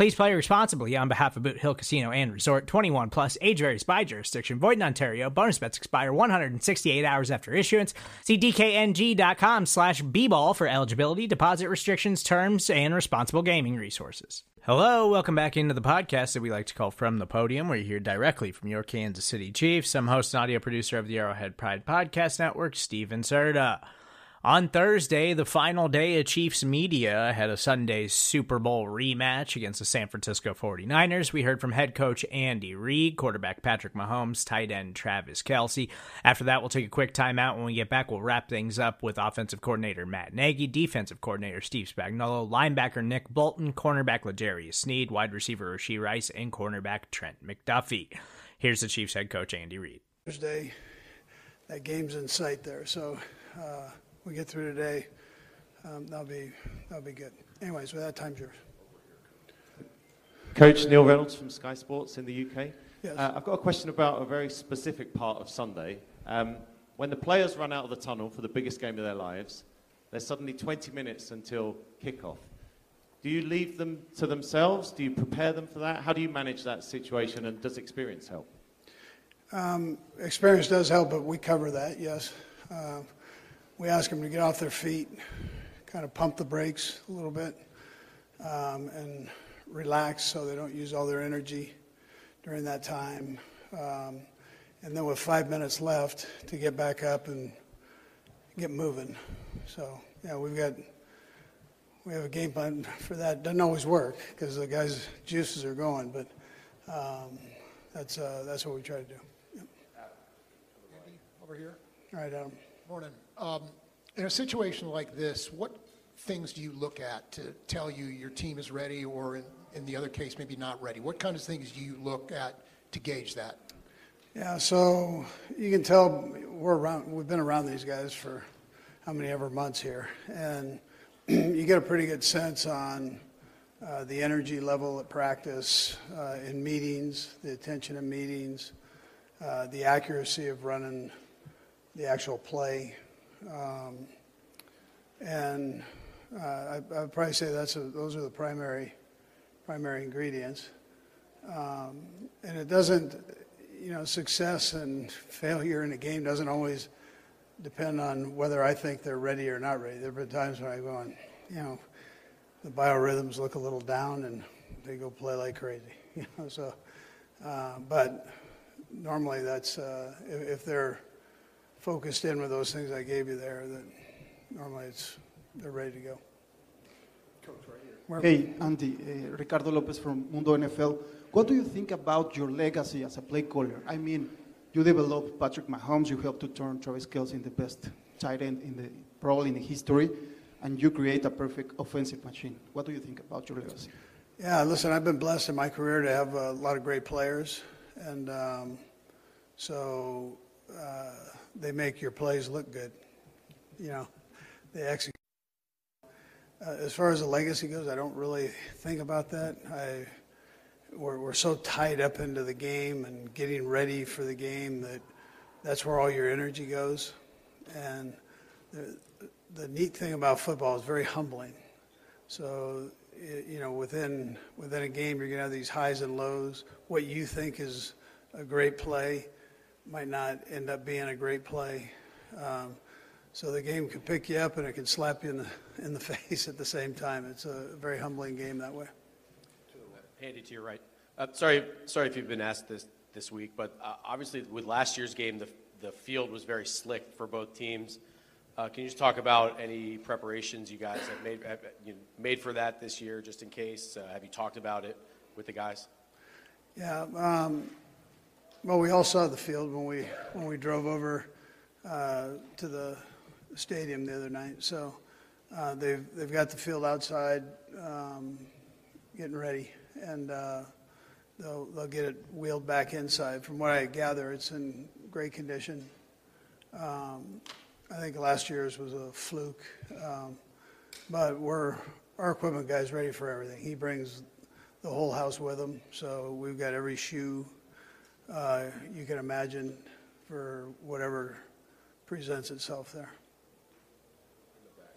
Please play responsibly on behalf of Boot Hill Casino and Resort 21 plus age varies by jurisdiction. Void in Ontario. Bonus bets expire 168 hours after issuance. See DKNG.com slash B-ball for eligibility, deposit restrictions, terms, and responsible gaming resources. Hello, welcome back into the podcast that we like to call From the Podium, where you hear directly from your Kansas City Chiefs. I'm host and audio producer of the Arrowhead Pride Podcast Network, Steven Serta. On Thursday, the final day of Chiefs media ahead of Sunday's Super Bowl rematch against the San Francisco 49ers, we heard from head coach Andy Reid, quarterback Patrick Mahomes, tight end Travis Kelce. After that, we'll take a quick timeout. When we get back, we'll wrap things up with offensive coordinator Matt Nagy, defensive coordinator Steve Spagnuolo, linebacker Nick Bolton, cornerback L'Jarius Sneed, wide receiver Rashee Rice, and cornerback Trent McDuffie. Here's the Chiefs head coach Andy Reid. Thursday, that game's in sight there, so. Uh, we get through today, um, that'll be that'll be good. Anyways, with that, time's yours. Coach Neil Reynolds from Sky Sports in the UK. Yes. Uh, I've got a question about a very specific part of Sunday. Um, when the players run out of the tunnel for the biggest game of their lives, there's suddenly 20 minutes until kickoff. Do you leave them to themselves? Do you prepare them for that? How do you manage that situation, and does experience help? Um, experience does help, but we cover that. Yes. Uh, we ask them to get off their feet, kind of pump the brakes a little bit, um, and relax so they don't use all their energy during that time. Um, and then with five minutes left to get back up and get moving. So yeah, we've got we have a game plan for that. Doesn't always work because the guys' juices are going, but um, that's uh, that's what we try to do. Yep. Over here. All right, Adam. Morning. Um, in a situation like this, what things do you look at to tell you your team is ready, or in, in the other case, maybe not ready? What kind of things do you look at to gauge that? Yeah, so you can tell we're around. We've been around these guys for how many ever months here, and you get a pretty good sense on uh, the energy level at practice, uh, in meetings, the attention in meetings, uh, the accuracy of running the actual play, um, and uh, I, I would probably say that's a, those are the primary primary ingredients. Um, and it doesn't, you know, success and failure in a game doesn't always depend on whether I think they're ready or not ready. There have been times when I go on, you know, the biorhythms look a little down and they go play like crazy. You know, so, uh, but normally that's uh, if, if, they're focused in with those things I gave you there, that normally it's they're ready to go. Coach, right here. Hey, Andy, uh, Ricardo Lopez from Mundo NFL. What do you think about your legacy as a play caller? I mean, you developed Patrick Mahomes, you helped to turn Travis Kelce into the best tight end in the probably in the history, and you create a perfect offensive machine. What do you think about your legacy? Yeah, listen, I've been blessed in my career to have a lot of great players, and um, so uh, they make your plays look good. You know, they execute. Uh, as far as the legacy goes, I don't really think about that. I we're, we're so tied up into the game and getting ready for the game that that's where all your energy goes. And the, the neat thing about football is very humbling. So, you know, within, within a game, you're to have these highs and lows. What you think is a great play might not end up being a great play. Um, so the game can pick you up and it can slap you in the, in the face at the same time. It's a very humbling game that way. Andy, to your right. Uh, sorry, sorry if you've been asked this this week, but uh, obviously with last year's game, the the field was very slick for both teams. Uh, can you just talk about any preparations you guys have made, have, you know, made for that this year, just in case? Uh, have you talked about it with the guys? Yeah, um, well, we all saw the field when we when we drove over uh, to the stadium the other night. So uh, they've they've got the field outside, um, getting ready, and uh, they'll they'll get it wheeled back inside. From what I gather, it's in great condition. Um, I think last year's was a fluke, um, but we're our equipment guy's ready for everything. He brings the whole house with him, so we've got every shoe uh, you can imagine for whatever presents itself there.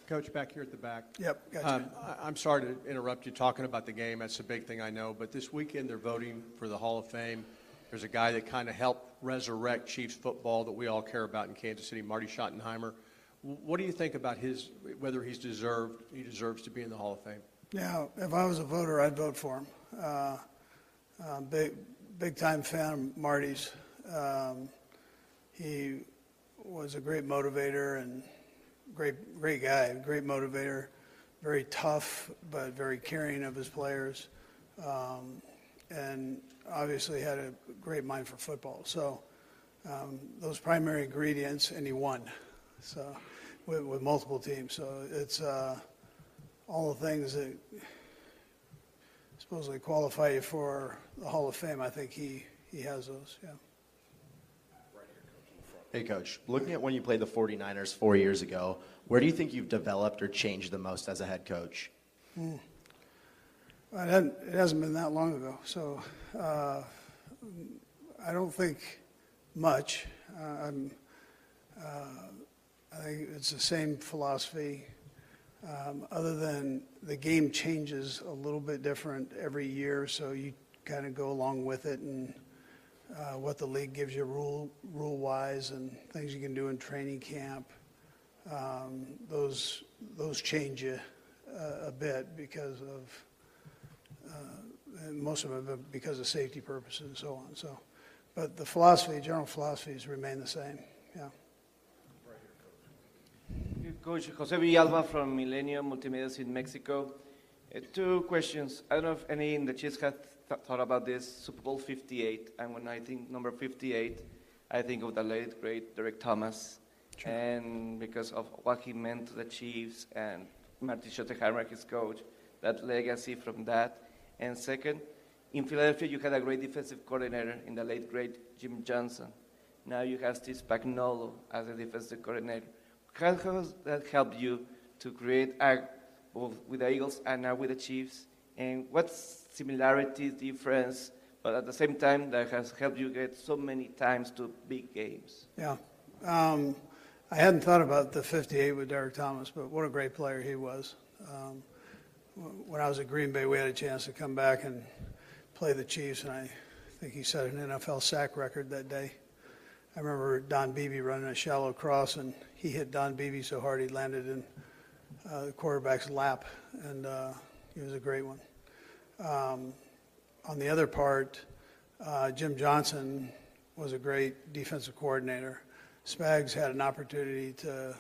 Coach, back here at the back. Yep, gotcha. Um, I- I'm sorry to interrupt you talking about the game. That's a big thing I know. But this weekend, they're voting for the Hall of Fame. There's a guy that kind of helped resurrect Chiefs football that we all care about in Kansas City, Marty Schottenheimer. What do you think about his, whether he's deserved, he deserves to be in the Hall of Fame? Yeah, if I was a voter, I'd vote for him. Uh, uh, big, big time fan of Marty's. Um, he was a great motivator and great, great guy, great motivator, very tough but very caring of his players, um, and obviously had a great mind for football. So um, those primary ingredients, and he won. So with, with multiple teams. So it's. Uh, all the things that supposedly qualify you for the Hall of Fame, I think he, he has those, yeah. Hey, Coach. Looking at when you played the 49ers four years ago, where do you think you've developed or changed the most as a head coach? Well, It hasn't, it hasn't been that long ago, so uh, I don't think much. Uh, I'm, uh, I think it's the same philosophy, um, other than the game changes a little bit different every year, so you kind of go along with it and uh, what the league gives you rule rule wise and things you can do in training camp. Um, those those change you uh, a bit because of uh, most of them because of safety purposes and so on. So, but the philosophy, general philosophies remain the same. Yeah. Coach Jose Villalba from Millennium Multimedia in Mexico. Uh, two questions. I don't know if any in the Chiefs have th- thought about this. Super Bowl 58, and when I think number 58, I think of the late great Derrick Thomas, and because of what he meant to the Chiefs and Marty Schottenheimer, his coach, that legacy from that. And second, in Philadelphia, you had a great defensive coordinator in the late great Jim Johnson. Now you have Steve Spagnuolo as a defensive coordinator. How has that helped you to create both with the Eagles and now with the Chiefs? And what similarities, difference, but at the same time that has helped you get so many times to big games? Yeah. Um, I hadn't thought about the 58 with Derrick Thomas, but what a great player he was. Um, when I was at Green Bay, we had a chance to come back and play the Chiefs, and I think he set an NFL sack record that day. I remember Don Beebe running a shallow cross, and he hit Don Beebe so hard he landed in uh, the quarterback's lap, and uh, he was a great one. Um, on the other part, uh, Jim Johnson was a great defensive coordinator. Spags had an opportunity to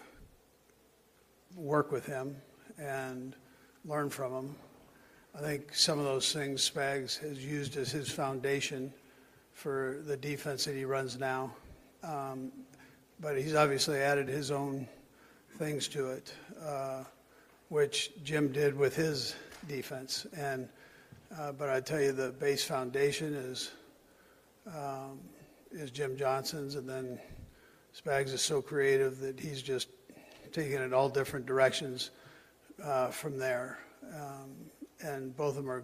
work with him and learn from him. I think some of those things Spags has used as his foundation for the defense that he runs now. Um, but he's obviously added his own things to it, uh, which Jim did with his defense. And uh, but I tell you, the base foundation is um, is Jim Johnson's, and then Spags is so creative that he's just taking it all different directions uh, from there. Um, and both of them are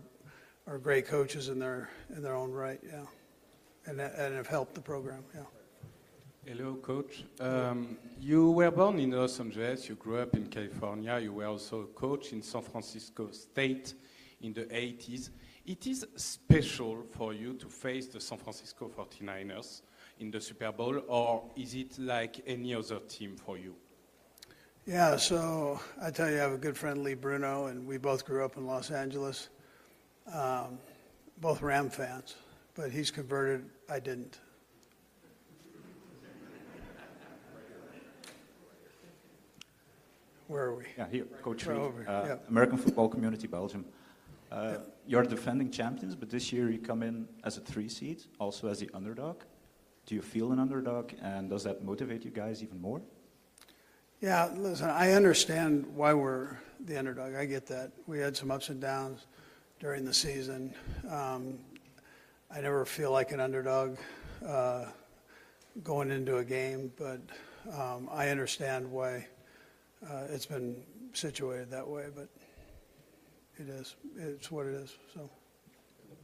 are great coaches in their in their own right, yeah, and and have helped the program, yeah. Hello, coach. Um, you were born in Los Angeles, you grew up in California, you were also a coach in San Francisco State in the 80s. It is special for you to face the San Francisco 49ers in the Super Bowl, or is it like any other team for you? Yeah, so I tell you, I have a good friend, Lee Bruno, and we both grew up in Los Angeles. Um, both Ram fans, but he's converted. I didn't. Where are we? Yeah, here, Coach Reid, over, uh, yeah. American Football Community Belgium. Uh, You're defending champions, but this year you come in as a three seed, also as the underdog. Do you feel an underdog, and does that motivate you guys even more? Yeah, listen, I understand why we're the underdog. I get that. We had some ups and downs during the season. Um, I never feel like an underdog uh, going into a game, but um, I understand why uh, it's been situated that way. But it is. It's what it is. So.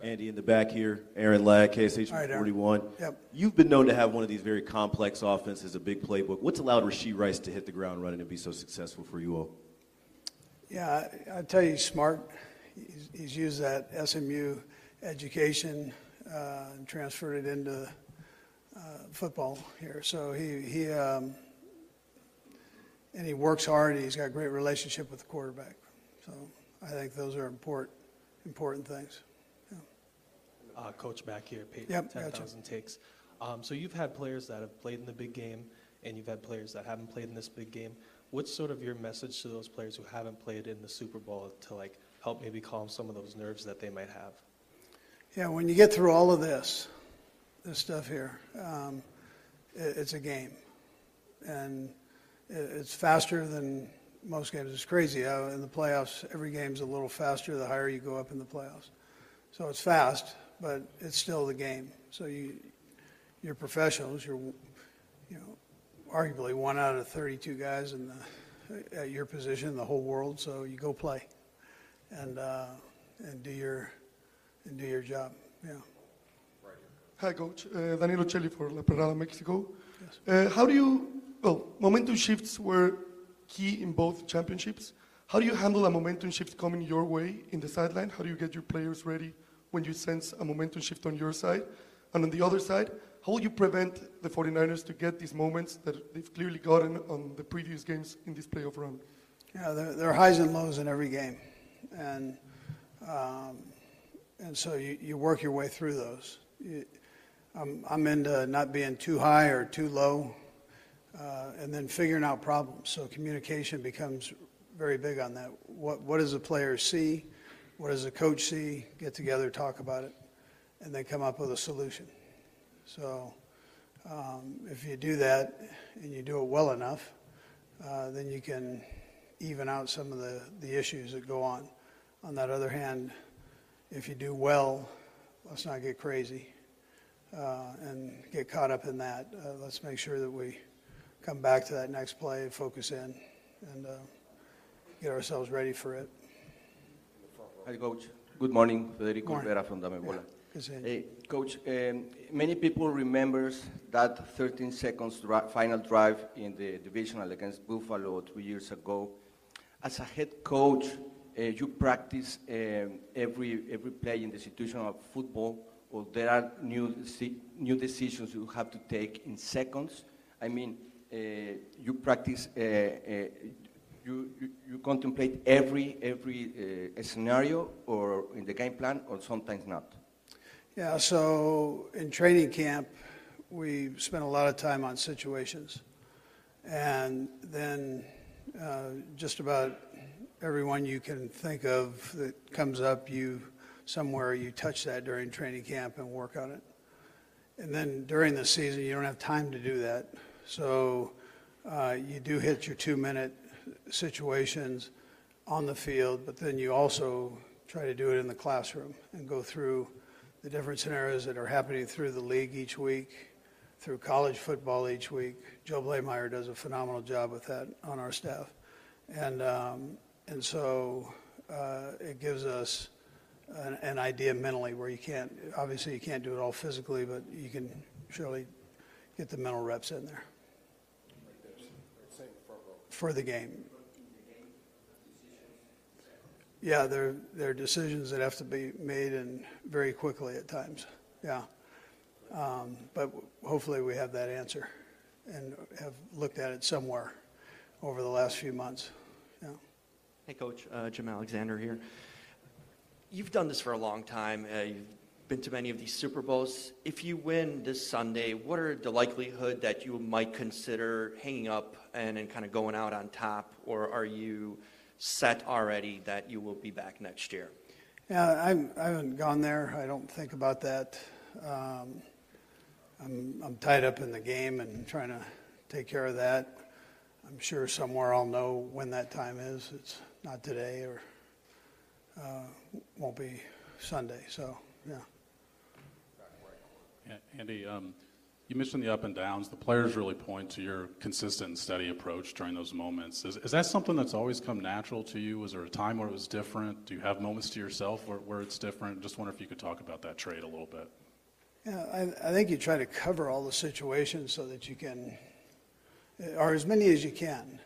Andy in the back here, Aaron Ladd, KSH All right, Aaron. 41. Yep. You've been known to have one of these very complex offenses, a big playbook. What's allowed Rashee Rice to hit the ground running and be so successful for you all? Yeah, I, I tell you, he's smart. He's, he's used that SMU education uh, and transferred it into uh, football here. So he he um, and he works hard. He's got a great relationship with the quarterback. So I think those are important important things. Uh, coach back here, Peyton, Yep, gotcha. 10,000 takes. Um, so you've had players that have played in the big game, and you've had players that haven't played in this big game. What's sort of your message to those players who haven't played in the Super Bowl to like help maybe calm some of those nerves that they might have? Yeah, when you get through all of this, this stuff here, um, it, it's a game, and it's faster than most games. It's crazy in the playoffs every game's a little faster the higher you go up in the playoffs. So it's fast, but it's still the game. So you, you're professionals. You're, you know, arguably one out of 32 guys in the, at your position in the whole world. So you go play, and uh, and do your and do your job. Yeah. Hi, Coach. Uh, Danilo Celli for La Perrada, Mexico. Uh, how do you, well, momentum shifts were key in both championships. How do you handle a momentum shift coming your way in the sideline? How do you get your players ready when you sense a momentum shift on your side? And on the other side, how will you prevent the 49ers to get these moments that they've clearly gotten on the previous games in this playoff run? Yeah, there, there are highs and lows in every game, and um, and so you, you work your way through those. You, I'm, I'm into not being too high or too low, uh, and then figuring out problems. So communication becomes very big on that. What what does the player see? What does the coach see? Get together, talk about it, and then come up with a solution. So um, if you do that and you do it well enough, uh, then you can even out some of the, the issues that go on. On that other hand, if you do well, let's not get crazy uh, and get caught up in that. Uh, let's make sure that we come back to that next play, focus in, and uh, get ourselves ready for it. Hi, Coach. Good morning. Federico Morning. Rivera from Damebola. You. Hey, Coach, um, many people remembers that 13 seconds dri- final drive in the divisional against Buffalo two years ago. As a head coach, uh, you practice um, every every play in the situation of football, or there are new new decisions you have to take in seconds. I mean, you practice. Uh, uh, you, you, you contemplate every every uh, scenario or in the game plan or sometimes not Yeah, so in training camp, we spent a lot of time on situations. And then uh, just about everyone you can think of that comes up, you somewhere you touch that during training camp and work on it. And then during the season, you don't have time to do that. So uh, you do hit your two minute situations on the field, but then you also try to do it in the classroom and go through the different scenarios that are happening through the league each week, through college football each week. Joe Bleymaier does a phenomenal job with that on our staff. And, um, and so uh, it gives us an, an idea mentally where you can't, obviously, you can't do it all physically, but you can surely get the mental reps in there for the game. Yeah, there, there are decisions that have to be made and very quickly at times. Yeah. Um, but hopefully we have that answer and have looked at it somewhere over the last few months. Yeah. Hey, Coach. Uh, Jim Alexander here. You've done this for a long time. Uh, been to many of these Super Bowls. If you win this Sunday, what are the likelihood that you might consider hanging up and, and kind of going out on top, or are you set already that you will be back next year? Yeah, I'm, I haven't gone there. I don't think about that. Um, I'm, I'm tied up in the game and trying to take care of that. I'm sure somewhere I'll know when that time is. It's not today or uh, won't be Sunday. So, yeah. Andy, um, you mentioned the up and downs. The players really point to your consistent and steady approach during those moments. Is, is that something that's always come natural to you? Was there a time where it was different? Do you have moments to yourself where, where it's different? Just wonder if you could talk about that trait a little bit. Yeah, I, I think you try to cover all the situations so that you can, or as many as you can.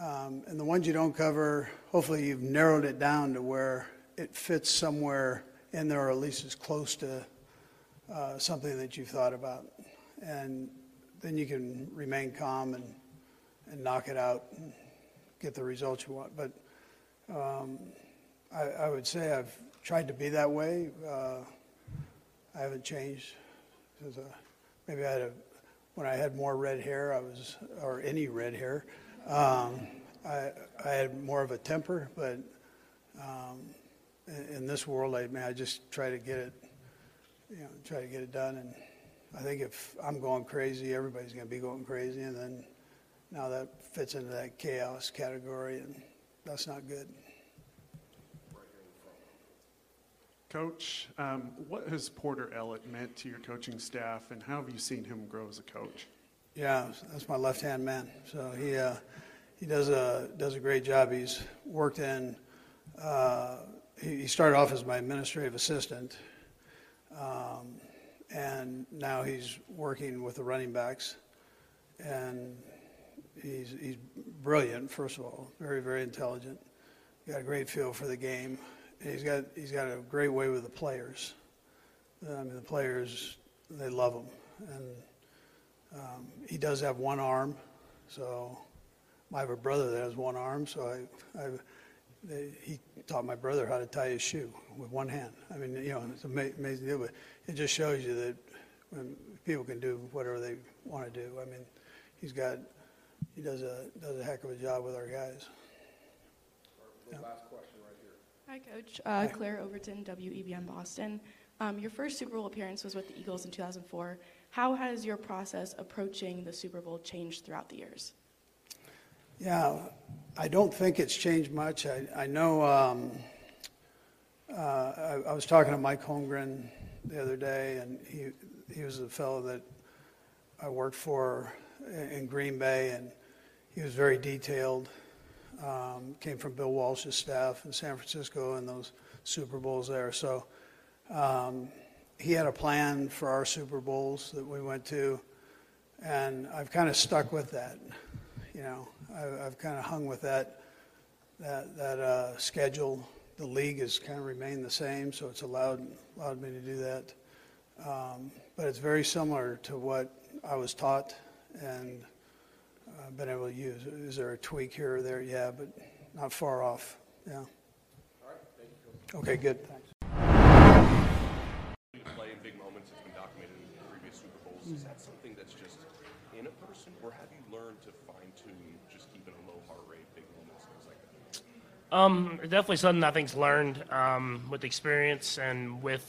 Um, and the ones you don't cover, hopefully you've narrowed it down to where it fits somewhere in there, or at least as close to uh, something that you've thought about. And then you can remain calm and, and knock it out and get the results you want. But um, I, I, would say I've tried to be that way. Uh, I haven't changed. Uh, maybe I had a, when I had more red hair, I was, or any red hair, um, I, I had more of a temper, but um, in, in, this world, I mean, I just try to get it, you know, try to get it done. And I think if I'm going crazy, everybody's going to be going crazy. And then now that fits into that chaos category, and that's not good. Coach, um, what has Porter Ellett meant to your coaching staff, and how have you seen him grow as a coach? Yeah, that's my left-hand man. So he uh, he does a does a great job. He's worked in. Uh, he, he, started off as my administrative assistant, um, and now he's working with the running backs, and he's he's brilliant. First of all, very very intelligent. Got a great feel for the game he's got he's got a great way with the players. I mean, the players they love him, and um, he does have one arm. So I have a brother that has one arm. So I, I they, he taught my brother how to tie his shoe with one hand. I mean, you know, it's an amazing deal, but it just shows you that when people can do whatever they want to do. I mean, he's got he does a does a heck of a job with our guys. Yeah. Hi, Coach. Uh, Claire Overton, WEBN Boston. Um, your first Super Bowl appearance was with the Eagles in 2004. How has your process approaching the Super Bowl changed throughout the years? Yeah, I don't think it's changed much. I, I know um, uh, I, I, was talking to Mike Holmgren the other day, and he, he was a fellow that I worked for in Green Bay, and he was very detailed um, came from Bill Walsh's staff in San Francisco and those Super Bowls there. So um, he had a plan for our Super Bowls that we went to, and I've kind of stuck with that. You know, I, I've kind of hung with that that that uh, schedule. The league has kind of remained the same, so it's allowed allowed me to do that. Um, but it's very similar to what I was taught, and uh, been able to use. Is there a tweak here or there? Yeah, but not far off. Yeah. All right. Thank you. Okay, good. Thanks. Play in big moments has been documented in previous Super Bowls. Is that something that's just in a person, or have you learned to fine tune just keeping a low heart rate, big moments, things like that? Um, definitely something I think's learned um, with experience and with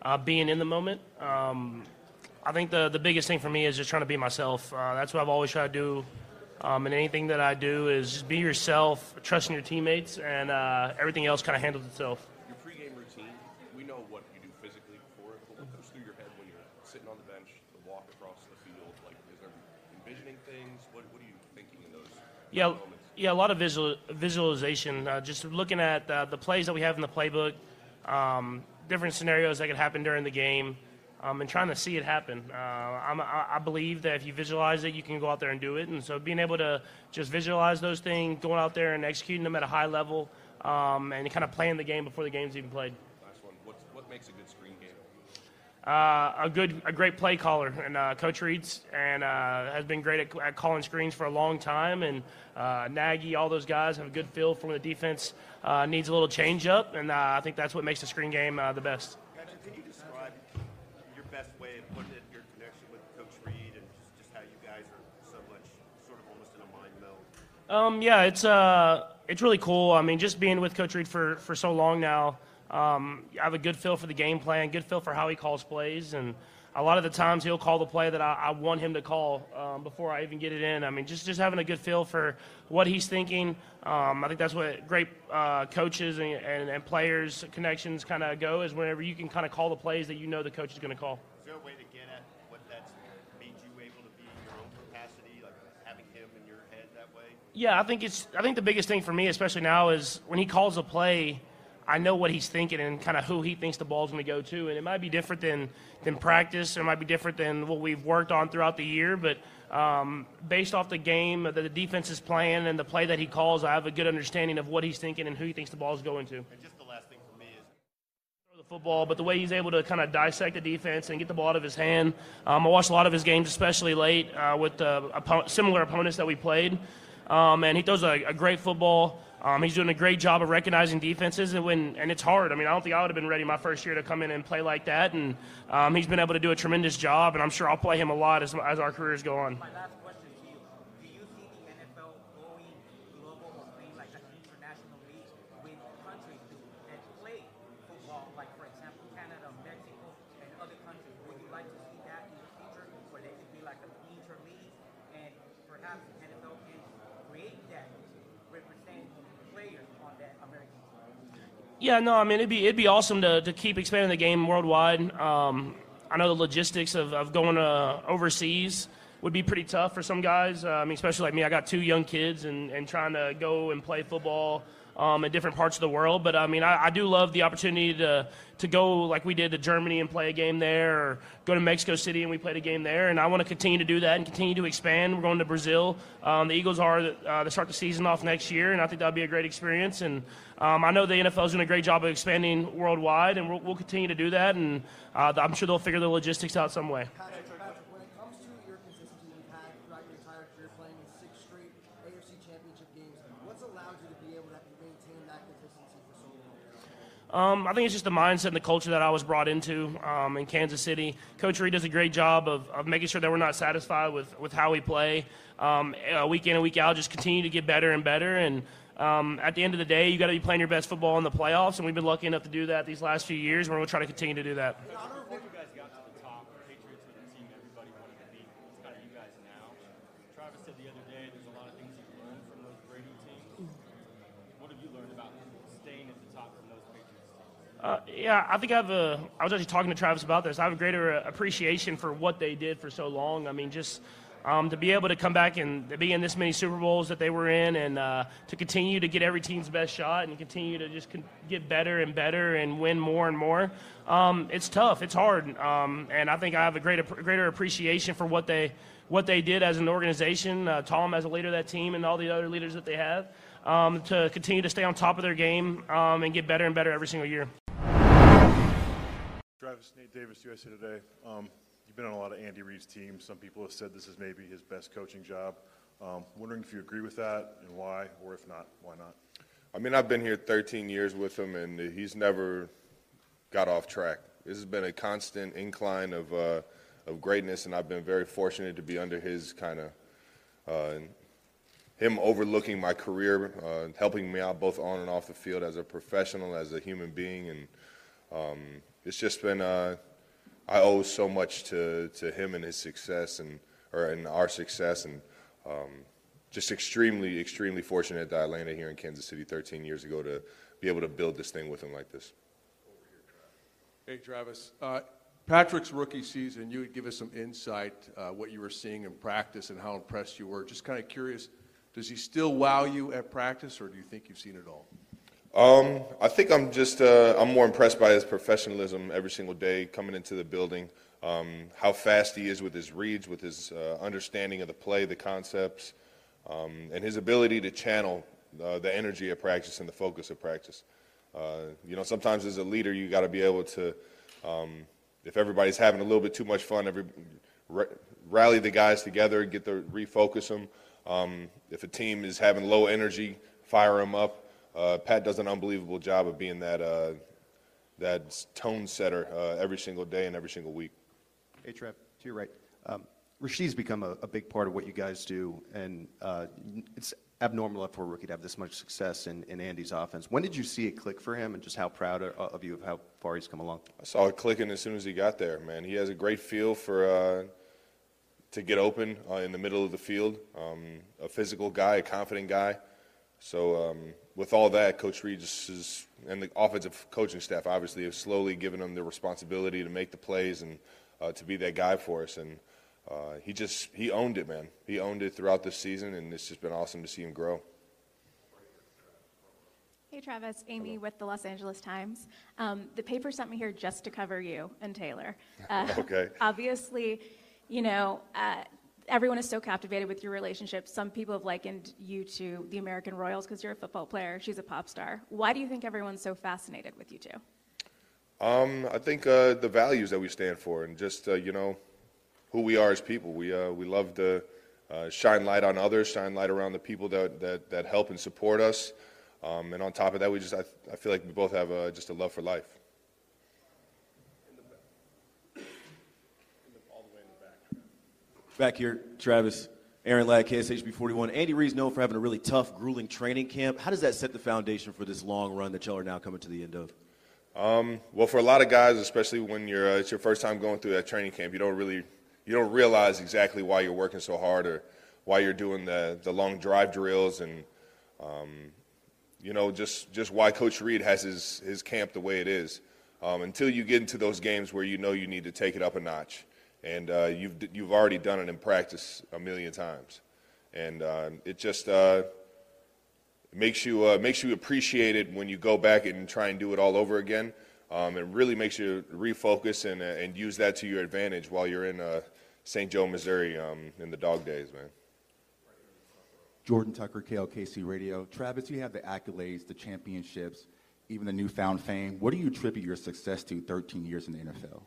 uh, being in the moment. Um, I think the the biggest thing for me is just trying to be myself. Uh, that's what I've always tried to do um, and anything that I do is just be yourself, trusting your teammates, and uh, everything else kind of handles itself. Your pregame routine, we know what you do physically before it, but what goes through your head when you're sitting on the bench, the walk across the field? Like, is there envisioning things? What, what are you thinking in those yeah, moments? Yeah, a lot of visual, visualization, uh, just looking at uh, the plays that we have in the playbook, um, different scenarios that could happen during the game um, and trying to see it happen. Uh, I, believe that if you visualize it, you can go out there and do it. And so being able to just visualize those things, going out there and executing them at a high level, um, and kind of playing the game before the game's even played. Last one. What's, what makes a good? Uh, a good, a great play caller, and uh, Coach Reid's, and uh, has been great at, at, calling screens for a long time. And uh, Nagy, all those guys have a good feel for when the defense uh, needs a little change up, and uh, I think that's what makes the screen game the best. Patrick, can you describe your best way of putting it, your connection with Coach Reid and just, just how you guys are so much sort of almost in a mind meld? Um, yeah, it's uh, it's really cool. I mean, just being with Coach Reid for, for so long now, um, I have a good feel for the game plan, good feel for how he calls plays, and a lot of the times he'll call the play that I, I want him to call um, before I even get it in. I mean, just just having a good feel for what he's thinking. Um, I think that's what great uh, coaches and, and, and players connections kind of go is whenever you can kind of call the plays that you know the coach is going to call. Is there a way to get at what that's made you able to be in your own capacity, like having him in your head that way? Yeah, I think it's. I think the biggest thing for me, especially now, is when he calls a play. I know what he's thinking and kind of who he thinks the ball's going to go to, and it might be different than than practice. It might be different than what we've worked on throughout the year. But um, based off the game that the defense is playing and the play that he calls, I have a good understanding of what he's thinking and who he thinks the ball's going to. And just the last thing for me is the football, but the way he's able to kind of dissect the defense and get the ball out of his hand. Um, I watched a lot of his games, especially late uh, with oppo- similar opponents that we played. Um, and he throws a, a great football. Um, he's doing a great job of recognizing defenses, and when and it's hard. I mean, I don't think I would have been ready my first year to come in and play like that. And um, he's been able to do a tremendous job, and I'm sure I'll play him a lot as, as our careers go on. My last question to you: Do you see the NFL going global or playing like an international league with countries do that play football, like for example Canada, Mexico, and other countries? Would you like to see that in the future, where they could be like an interleague, and perhaps the NFL can create that represent players on that American team? Yeah, no, I mean it'd be it'd be awesome to, to keep expanding the game worldwide. Um, I know the logistics of, of going uh, overseas would be pretty tough for some guys. Uh, I mean, especially like me, I got two young kids and, and trying to go and play football um, in different parts of the world. But I mean, I, I do love the opportunity to to go like we did to Germany and play a game there, or go to Mexico City and we played a game there. And I want to continue to do that and continue to expand. We're going to Brazil. Um, the Eagles are uh, to start the season off next year, and I think that'll be a great experience. And um, I know the NFL is doing a great job of expanding worldwide, and we'll, we'll continue to do that. And uh, I'm sure they'll figure the logistics out some way. Patrick, Patrick, when it comes to your consistency you've had throughout your entire career playing in six straight AFC championship games, what's allowed you to be able to maintain that consistency for so long? Um, I think it's just the mindset and the culture that I was brought into um, in Kansas City. Coach Reid does a great job of, of making sure that we're not satisfied with, with how we play. Um, uh, week in and week out, just continue to get better and better. And um, at the end of the day, you got to be playing your best football in the playoffs, and we've been lucky enough to do that these last few years. We're going to try to continue to do that. Before you guys got to the top, Patriots were the team everybody wanted to beat. It's kind of you guys now. Travis said the other day there's a lot of things you've learned from those Brady teams. What have you learned about staying at the top from those Patriots teams? Uh, yeah, I think I have a. I was actually talking to Travis about this. I have a greater uh, appreciation for what they did for so long. I mean, just um, to be able to come back and be in this many Super Bowls that they were in, and uh, to continue to get every team's best shot, and continue to just con- get better and better and win more and more. Um, it's tough. It's hard, um, and I think I have a greater greater appreciation for what they what they did as an organization. Uh, Tom as a leader of that team, and all the other leaders that they have. Um, to continue to stay on top of their game um, and get better and better every single year. Travis, Nate Davis, USA Today. Um, you've been on a lot of Andy Reid's teams. Some people have said this is maybe his best coaching job. Um, wondering if you agree with that and why, or if not, why not? I mean, I've been here 13 years with him, and he's never got off track. This has been a constant incline of uh, of greatness, and I've been very fortunate to be under his kind of uh, him overlooking my career, uh, helping me out both on and off the field as a professional, as a human being, and um, it's just been. Uh, I owe so much to, to him and his success, and or and our success, and um, just extremely, extremely fortunate that I landed here in Kansas City 13 years ago to be able to build this thing with him like this. Hey, Travis. Uh, Patrick's rookie season, you would give us some insight, uh, what you were seeing in practice and how impressed you were. Just kind of curious, does he still wow you at practice, or do you think you've seen it all? Um, I think I'm just uh, I'm more impressed by his professionalism every single day coming into the building. Um, how fast he is with his reads, with his uh, understanding of the play, the concepts, um, and his ability to channel uh, the energy of practice and the focus of practice. Uh, you know, sometimes as a leader, you got to be able to, um, if everybody's having a little bit too much fun, every rally the guys together, get the refocus them. Um, if a team is having low energy, fire them up. Uh, Pat does an unbelievable job of being that uh, that tone setter uh, every single day and every single week. Hey, Trev, to your right. Um, Rashee's become a, a big part of what you guys do, and uh, it's abnormal for a rookie to have this much success in, in Andy's offense. When did you see it click for him, and just how proud of, of you of how far he's come along? I saw it clicking as soon as he got there, man. He has a great feel for uh, to get open uh, in the middle of the field. Um, a physical guy, a confident guy. So um, with all that, Coach Reid is, and the offensive coaching staff obviously have slowly given him the responsibility to make the plays and uh, to be that guy for us. And uh, he just he owned it, man. He owned it throughout the season, and it's just been awesome to see him grow. Hey, Travis. Amy with the Los Angeles Times. Um, the paper sent me here just to cover you and Taylor. Uh, Okay. Obviously, you know, uh, everyone is so captivated with your relationship. Some people have likened you to the American Royals because you're a football player. She's a pop star. Why do you think everyone's so fascinated with you two? Um, I think uh, the values that we stand for, and just uh, you know, who we are as people. We uh, we love to uh, shine light on others, shine light around the people that that, that help and support us. Um, and on top of that, we just I, I feel like we both have uh, just a love for life. Back here, Travis. Aaron Ladd, KSHB 41. Andy Reid's known for having a really tough, grueling training camp. How does that set the foundation for this long run that y'all are now coming to the end of? Um, well, for a lot of guys, especially when you're uh, it's your first time going through that training camp, you don't really you don't realize exactly why you're working so hard or why you're doing the the long drive drills and um, you know just just why Coach Reid has his his camp the way it is. Um, until you get into those games where you know you need to take it up a notch, and uh, you've you've already done it in practice a million times, and uh, it just. Uh, makes you uh, makes you appreciate it when you go back and try and do it all over again. Um, it really makes you refocus and uh, and use that to your advantage while you're in uh, St. Joe, Missouri, um, in the dog days, man. Jordan Tucker, KLKC Radio. Travis, you have the accolades, the championships, even the newfound fame. What do you attribute your success to 13 years in the NFL?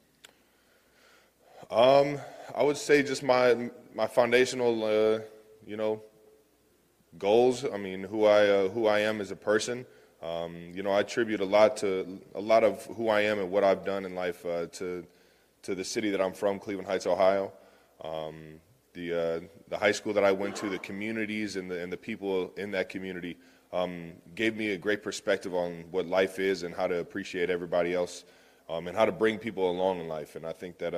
Um, I would say just my my foundational, uh, you know, goals. I mean, who I uh, who I am as a person. Um, you know, I attribute a lot to a lot of who I am and what I've done in life uh, to to the city that I'm from, Cleveland Heights, Ohio. Um, the uh, the high school that I went to, the communities and the and the people in that community um, gave me a great perspective on what life is and how to appreciate everybody else um, and how to bring people along in life. And I think that.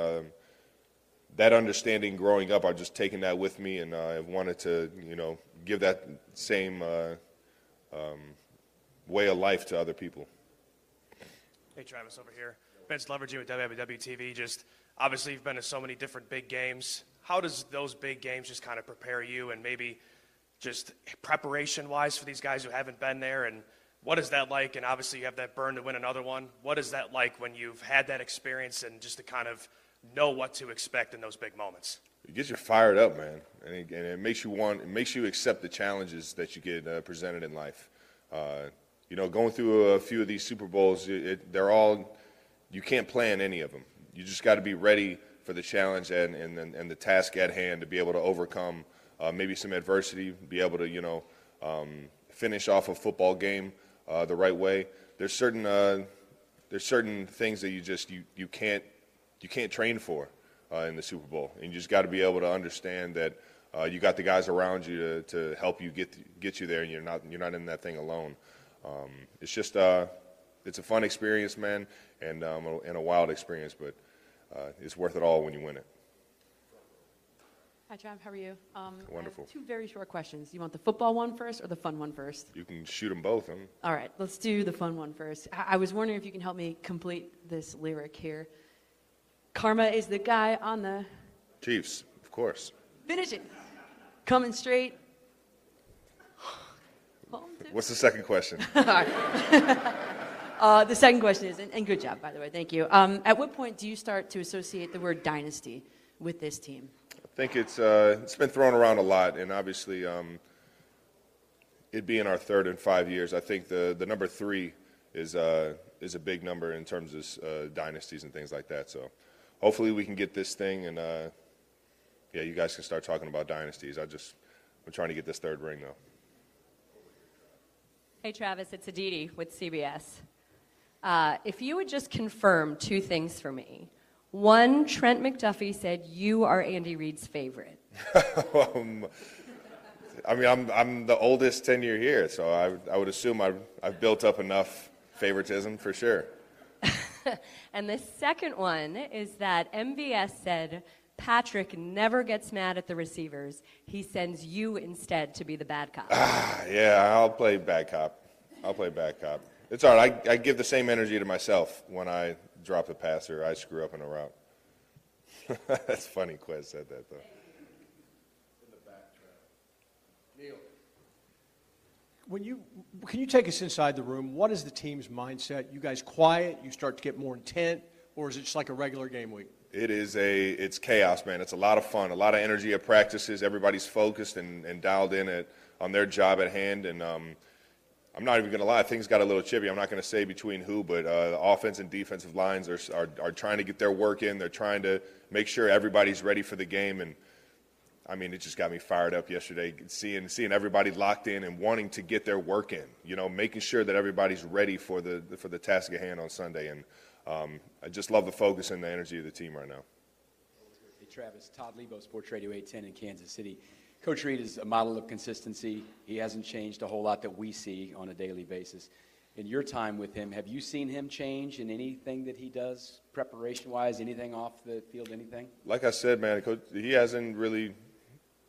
That understanding growing up, I've just taken that with me, and uh, I've wanted to, you know, give that same uh, um, way of life to other people. Hey, Travis, over here. Vince Levergy with WWTV. Just obviously, you've been to so many different big games. How does those big games just kind of prepare you, and maybe just preparation-wise for these guys who haven't been there? And what is that like? And obviously, you have that burn to win another one. What is that like when you've had that experience and just to kind of know what to expect in those big moments? It gets you fired up, man, and it, and it makes you want, it makes you accept the challenges that you get uh, presented in life. Uh, you know, going through a few of these Super Bowls, it, it, they're all, you can't plan any of them. You just got to be ready for the challenge and, and, and the task at hand to be able to overcome uh, maybe some adversity, be able to, you know, um, finish off a football game uh, the right way. There's certain, uh, there's certain things that you just, you, you can't, you can't train for uh, in the Super Bowl. And you just got to be able to understand that uh, you got the guys around you to, to help you get get you there, and you're not you're not in that thing alone. Um, it's just uh, it's a fun experience, man, and um, a, and a wild experience, but uh, it's worth it all when you win it. Hi, Trav. How are you? Um, I have Wonderful. two very short questions. You want the football one first or the fun one first? You can shoot them both. Huh? All right, let's do the fun one first. I, I was wondering if you can help me complete this lyric here. Karma is the guy on the Chiefs, of course. finish it, coming straight. What's the second question? Uh, the second question is, and, and good job, by the way, thank you. Um, at what point do you start to associate the word dynasty with this team? I think it's uh, it's been thrown around a lot, and obviously, um, it being our third in five years, I think the the number three is uh, is a big number in terms of uh, dynasties and things like that. So, hopefully, we can get this thing, and uh, yeah, you guys can start talking about dynasties. I just I'm trying to get this third ring though. Hey, Travis, it's Aditi with CBS. Uh, if you would just confirm two things for me. One, Trent McDuffie said you are Andy Reid's favorite. um, I mean, I'm, I'm the oldest tenure here, so I, I would assume I've, I've built up enough favoritism for sure. and the second one is that MVS said Patrick never gets mad at the receivers. He sends you instead to be the bad cop. Ah, yeah, I'll play bad cop. I'll play bad cop. It's all right. I, I give the same energy to myself when I drop the pass or I screw up in a route. That's funny. Quez said that though. When you can you take us inside the room? What is the team's mindset? You guys quiet? You start to get more intent, or is it just like a regular game week? It is a it's chaos, man. It's a lot of fun, a lot of energy at practices. Everybody's focused and, and dialed in at, on their job at hand. And um, I'm not even to lie, things got a little chippy. I'm not to say between who, but uh, the offense and defensive lines are, are are trying to get their work in. They're trying to make sure everybody's ready for the game and I mean, it just got me fired up yesterday, seeing seeing everybody locked in and wanting to get their work in. You know, making sure that everybody's ready for the for the task at hand on Sunday. And um, I just love the focus and the energy of the team right now. Hey, Travis, Todd Leabo, Sports Radio 810 in Kansas City. Coach Reid is a model of consistency. He hasn't changed a whole lot that we see on a daily basis. In your time with him, have you seen him change in anything that he does, preparation-wise, anything off the field, anything? Like I said, man, Coach, he hasn't really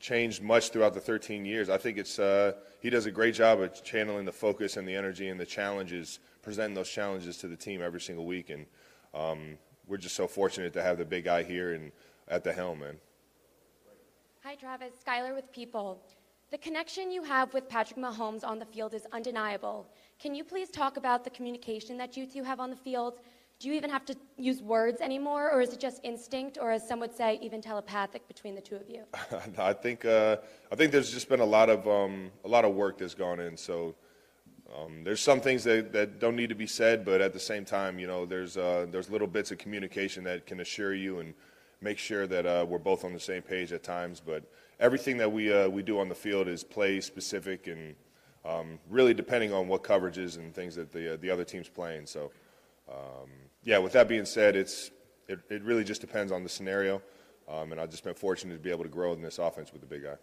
changed much throughout the 13 years. I think it's uh, he does a great job of channeling the focus and the energy and the challenges, presenting those challenges to the team every single week. And um, we're just so fortunate to have the big guy here and at the helm, man. Hi, Travis. Skylar with People. The connection you have with Patrick Mahomes on the field is undeniable. Can you please talk about the communication that you two have on the field? Do you even have to use words anymore, or is it just instinct, or as some would say, even telepathic between the two of you? I think uh, I think there's just been a lot of um, a lot of work that's gone in. So um, there's some things that, that don't need to be said, but at the same time, you know, there's uh, there's little bits of communication that can assure you and make sure that uh, we're both on the same page at times. But everything that we uh, we do on the field is play specific and um, really depending on what coverages and things that the uh, the other team's playing. So. Um, yeah, with that being said, it's, it, it really just depends on the scenario. Um, and I've just been fortunate to be able to grow in this offense with the big guy.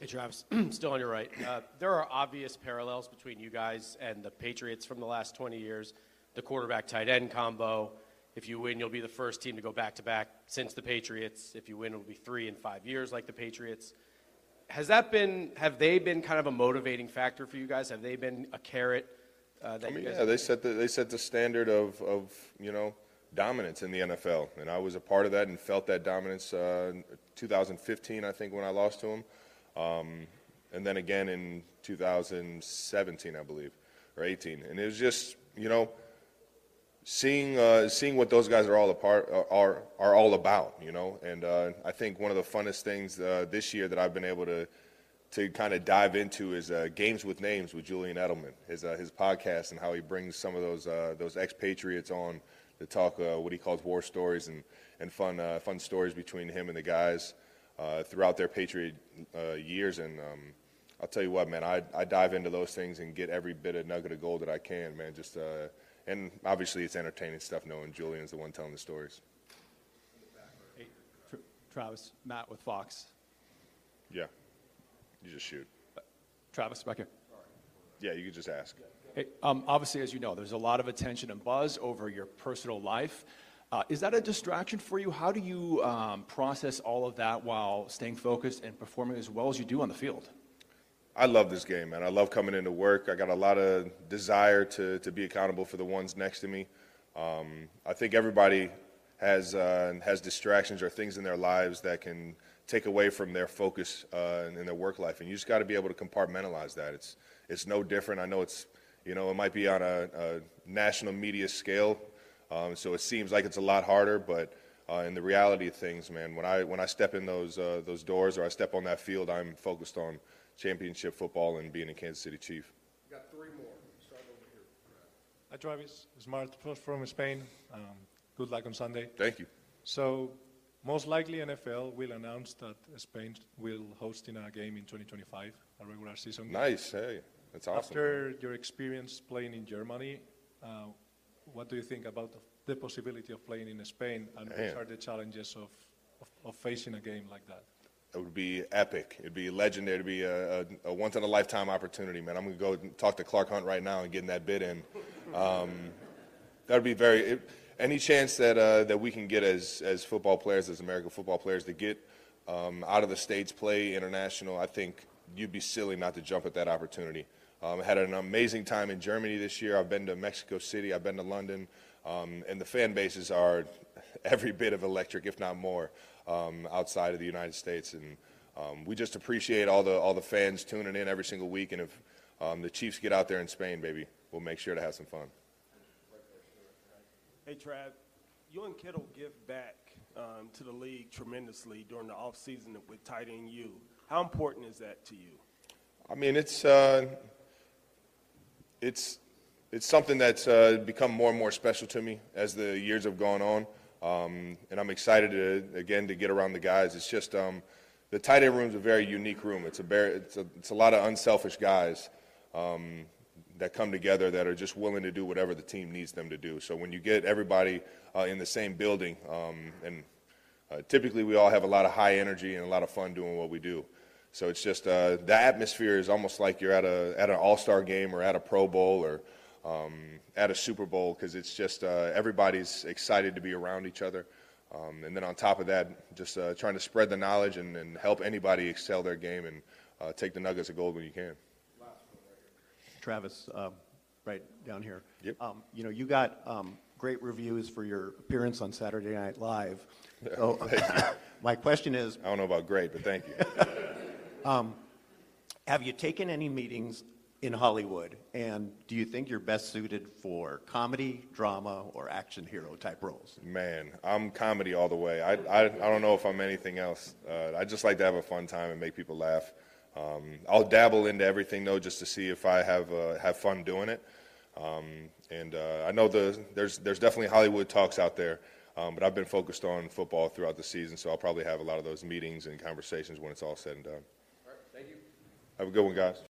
Hey, Travis, still on your right. Uh, there are obvious parallels between you guys and the Patriots from the last 20 years. The quarterback tight end combo. If you win, you'll be the first team to go back to back since the Patriots. If you win, it'll be three in five years like the Patriots. Has that been, have they been kind of a motivating factor for you guys? Have they been a carrot uh, that I mean, you guys yeah, they set the they set the standard of, of you know dominance in the NFL, and I was a part of that and felt that dominance. Uh, 2015, I think, when I lost to him, um, and then again in 2017, I believe, or 18, and it was just you know seeing uh, seeing what those guys are all apart are are all about, you know. And uh, I think one of the funnest things uh, this year that I've been able to to kind of dive into is uh, Games with Names with Julian Edelman, his uh, his podcast, and how he brings some of those uh, those expatriates on to talk uh, what he calls war stories and and fun uh, fun stories between him and the guys uh, throughout their Patriot years. And um, I'll tell you what, man, I I dive into those things and get every bit of nugget of gold that I can, man. Just and obviously it's entertaining stuff knowing Julian's the one telling the stories. Hey, Travis, Matt with Fox. Yeah. You just shoot. Travis, back here. Yeah, you could just ask. Hey, um, obviously, as you know, there's a lot of attention and buzz over your personal life. Uh, is that a distraction for you? How do you um, process all of that while staying focused and performing as well as you do on the field? I love this game, man. I love coming into work. I got a lot of desire to, to be accountable for the ones next to me. Um, I think everybody has uh, has distractions or things in their lives that can take away from their focus uh, in their work life. And you just got to be able to compartmentalize that. It's it's no different. I know it's you know it might be on a, a national media scale, um, so it seems like it's a lot harder. But uh, in the reality of things, man, when I when I step in those uh, those doors or I step on that field, I'm focused on championship football and being a Kansas City Chief. Got three more. Start over here. Hi, Travis. Smart from Spain. Um, good luck on Sunday. Thank you. So most likely, NFL will announce that Spain will host in a game in 2025, a regular season game. Nice, hey, that's awesome. After your experience playing in Germany, uh, what do you think about the possibility of playing in Spain, and Man. what are the challenges of, of, of facing a game like that? It would be epic. It'd be legendary. It'd be a, a, a once in a lifetime opportunity, man. I'm gonna go talk to Clark Hunt right now and getting that bid in. Um, that'd be very. It, any chance that uh, that we can get as as football players, as American football players, to get um, out of the states, play international, I think you'd be silly not to jump at that opportunity. Um, I had an amazing time in Germany this year. I've been to Mexico City. I've been to London, um, and the fan bases are every bit of electric, if not more, um, outside of the United States. And um, we just appreciate all the all the fans tuning in every single week. And if um, the Chiefs get out there in Spain, baby, we'll make sure to have some fun. Hey, Trav, you and Kittle give back um, to the league tremendously during the offseason with tight end you. How important is that to you? I mean, it's uh, it's it's something that's uh, become more and more special to me as the years have gone on, um, and I'm excited to again to get around the guys. It's just um, the tight end room is a very unique room. It's a it's a, it's a lot of unselfish guys um, that come together that are just willing to do whatever the team needs them to do. So when you get everybody uh, in the same building, um, and uh, typically we all have a lot of high energy and a lot of fun doing what we do. So it's just uh, the atmosphere is almost like you're at a at an All Star game or at a Pro Bowl or um, at a Super Bowl because it's just uh, everybody's excited to be around each other. Um, and then on top of that, just uh, trying to spread the knowledge and, and help anybody excel their game and uh, take the nuggets of gold when you can. Travis, um, right down here. Yep. Um, you know, you got um, great reviews for your appearance on Saturday Night Live. So, my question is, I don't know about great, but thank you. um, have you taken any meetings in Hollywood, and do you think you're best suited for comedy, drama, or action hero type roles? Man, I'm comedy all the way. I, I, I don't know if I'm anything else. Uh, I just like to have a fun time and make people laugh. Um, I'll dabble into everything though, just to see if I have uh, have fun doing it. Um, and uh, I know the, there's there's definitely Hollywood talks out there, um, but I've been focused on football throughout the season, so I'll probably have a lot of those meetings and conversations when it's all said and done. All right, thank you. Have a good one, guys.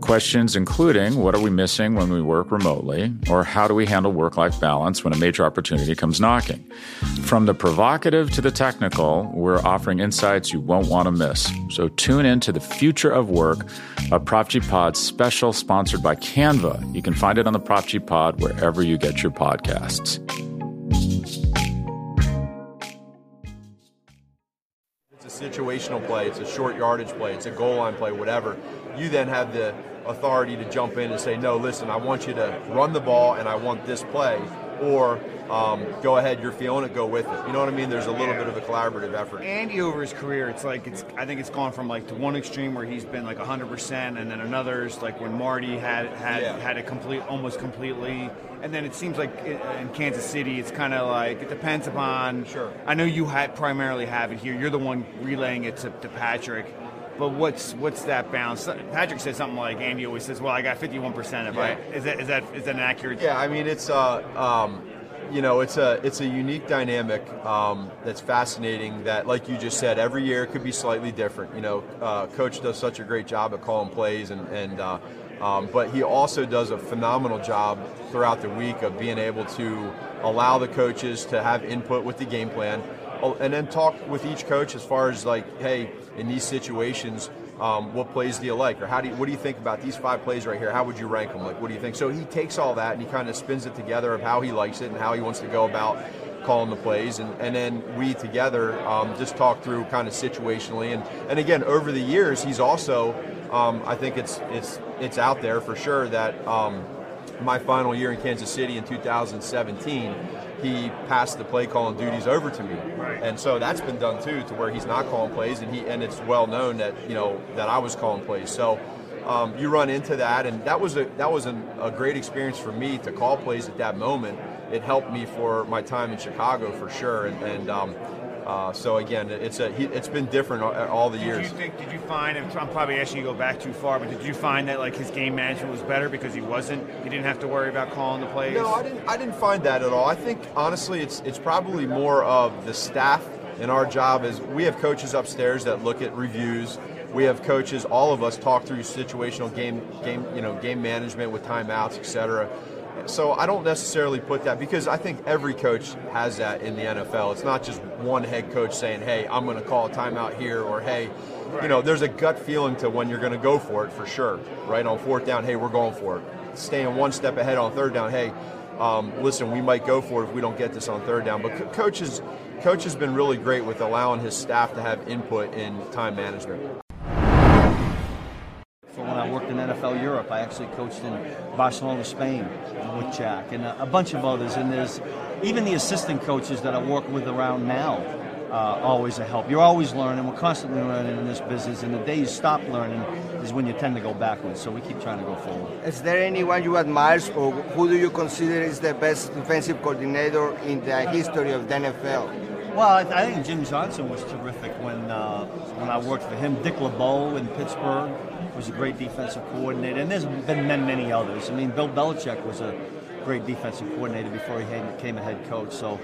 Questions including what are we missing when we work remotely, or how do we handle work life balance when a major opportunity comes knocking? From the provocative to the technical, we're offering insights you won't want to miss. So tune in to the future of work, a Prop G Pod special sponsored by Canva. You can find it on the Prop G Pod wherever you get your podcasts. It's a situational play, it's a short yardage play, it's a goal line play, whatever. You then have the authority to jump in and say, no, listen, I want you to run the ball and I want this play, or um, go ahead, you're feeling it, go with it. You know what I mean? There's a little bit of a collaborative effort. Andy over his career, it's like it's. I think it's gone from like to one extreme where he's been like 100, percent and then another is like when Marty had had Yeah. had it complete almost completely, and then it seems like in Kansas City, it's kind of like it depends upon. Sure. I know you had primarily have it here. You're the one relaying it to, to Patrick. But what's what's that balance? Patrick said something like Andy always says, "Well, I got 51 percent of Yeah. it." Is that is that is that an accurate? Yeah, I mean it's uh, um, you know it's a it's a unique dynamic um, that's fascinating. That like you just said, every year could be slightly different. You know, uh, coach does such a great job at calling plays, and and uh, um, but he also does a phenomenal job throughout the week of being able to allow the coaches to have input with the game plan, and then talk with each coach as far as like, hey, in these situations um, what plays do you like, or how do you, what do you think about these five plays right here? How would you rank them? Like, what do you think? So he takes all that and he kind of spins it together of how he likes it and how he wants to go about calling the plays, and, and then we together um, just talk through kind of situationally. And, and again, over the years, he's also, um, I think it's it's it's out there for sure that um, my final year in Kansas City in 2017, he passed the play calling duties over to me, and so that's been done too, to where he's not calling plays, and he and it's well known that you know that I was calling plays. So um, you run into that, and that was a that was an, a great experience for me to call plays at that moment. It helped me for my time in Chicago for sure, and, and um, Uh, so again, it's a he, it's been different all, all the Did years. you think? Did you find? I'm probably asking you to go back too far, but did you find that like his game management was better because he wasn't? He didn't have to worry about calling the plays. No, I didn't. I didn't find that at all. I think honestly, it's it's probably more of the staff. And our job is we have coaches upstairs that look at reviews. We have coaches. All of us talk through situational game game you know game management with timeouts, etc. So I don't necessarily put that because I think every coach has that in the NFL. It's not just one head coach saying, "Hey, I'm going to call a timeout here," or "Hey." You know, there's a gut feeling to when you're going to go for it for sure, right? On fourth down, hey, we're going for it. Staying one step ahead on third down, hey, um, listen, we might go for it if we don't get this on third down. But co- coaches, coach has been really great with allowing his staff to have input in time management. I worked in NFL Europe, I actually coached in Barcelona, Spain with Jack and a, a bunch of others. And there's even the assistant coaches that I work with around now. Uh, always a help. You're always learning. We're constantly learning in this business, and the day you stop learning is when you tend to go backwards. So we keep trying to go forward. Is there anyone you admire, or who do you consider is the best defensive coordinator in the history of the NFL? Well, I, I think Jim Johnson was terrific when uh, when I worked for him. Dick LeBeau in Pittsburgh was a great defensive coordinator, and there's been many, many others. I mean, Bill Belichick was a great defensive coordinator before he became a head coach. So,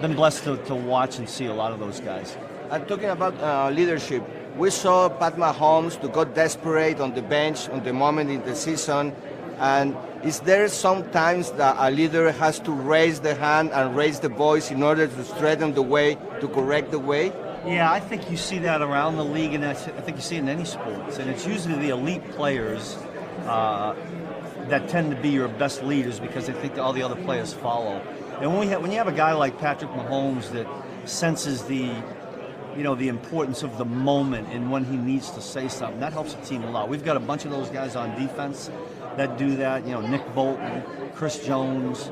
been blessed to, to watch and see a lot of those guys. And talking about uh, leadership, we saw Pat Mahomes to go desperate on the bench on the moment in the season. And is there sometimes that a leader has to raise the hand and raise the voice in order to straighten the way, to correct the way? Yeah, I think you see that around the league, and I think you see it in any sports. And it's usually the elite players uh, that tend to be your best leaders because they think all the other players follow. And when we when you have a guy like Patrick Mahomes that senses the you know the importance of the moment and when he needs to say something, that helps the team a lot. We've got a bunch of those guys on defense that do that. You know, Nick Bolton, Chris Jones,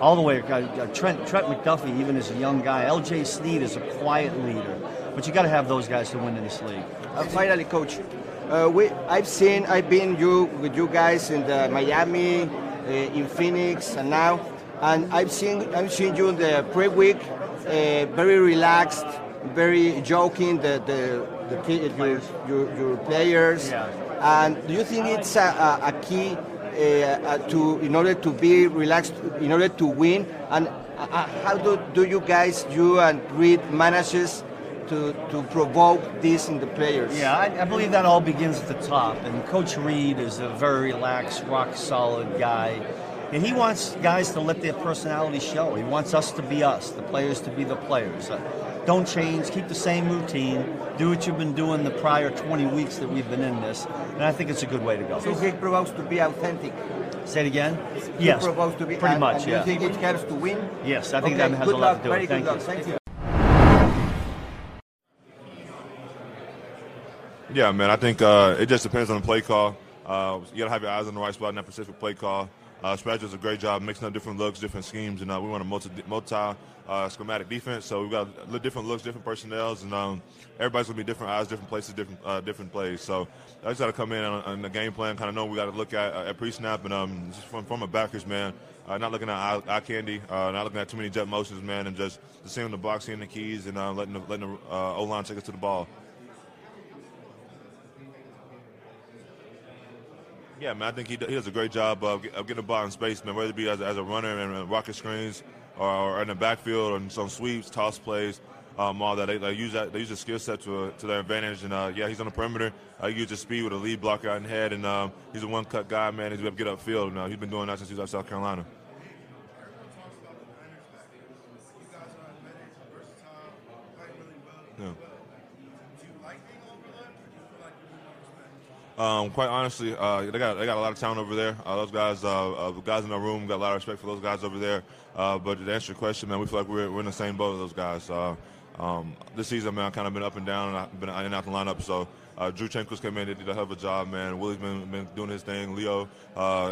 all the way. uh, Trent Trent McDuffie, even as a young guy. L.J. Sneed is a quiet leader, but you got to have those guys to win in this league. And finally, coach, uh, we, I've seen, I've been you with you guys in the Miami, uh, in Phoenix, and now, and I've seen, I've seen you in the pre-week, uh, very relaxed, very joking, the the, the your, your, your players. And do you think it's a, a, a key uh, uh, to in order to be relaxed, in order to win? And uh, how do, do you guys, you and Reid, manages to, to provoke this in the players? Yeah, I, I believe that all begins at the top. And Coach Reid is a very relaxed, rock solid guy. And he wants guys to let their personality show. He wants us to be us, the players to be the players. Uh, don't change, keep the same routine, do what you've been doing the prior 20 weeks that we've been in this. And I think it's a good way to go. So he provokes to be authentic. Say it again? He Yes. provokes to be Pretty and- much, and yeah. You think it helps to win? Yes, I think Okay, that has good a lot luck, to do with it. Thank luck. you. Thank you. Yeah, man. I think uh, it just depends on the play call. Uh, you got to have your eyes on the right spot in that specific play call. Uh, does a great job mixing up different looks, different schemes, and uh, we want a multi, multi uh, schematic defense. So we've got different looks, different personnels, and um, everybody's gonna be different eyes, different places, different uh, different plays. So I just got to come in on, on the game plan, kind of know we got to look at uh, at pre-snap, and um, just from from a backers, man. Uh, not looking at eye, eye candy, uh, not looking at too many jet motions, man, and just, just seeing the box, seeing the keys, and letting the, letting the O line take us to the ball. Yeah, man, I think he, he does a great job of, getting the ball in space, man, whether it be as, as a runner and uh, rocket screens or, or in the backfield or some sweeps, toss plays, um, all that. They, they use that. They use the skill set to, to their advantage. And uh, yeah, he's on the perimeter. Uh, he uses speed with a lead blocker out in head, and um, he's a one-cut guy, man. He's able to get upfield. And, uh, he's been doing that since he was at South Carolina. Um, quite honestly, uh, they got they got a lot of talent over there. Uh, those guys, uh, uh, the guys in the room, got a lot of respect for those guys over there. Uh, but to answer your question, man, we feel like we're, we're in the same boat as those guys. Uh, um, this season, man, I've kind of been up and down, and I've been in and out the lineup. So Drue Chenko's came in, they did a hell of a job, man. Willie's been, been doing his thing. Leo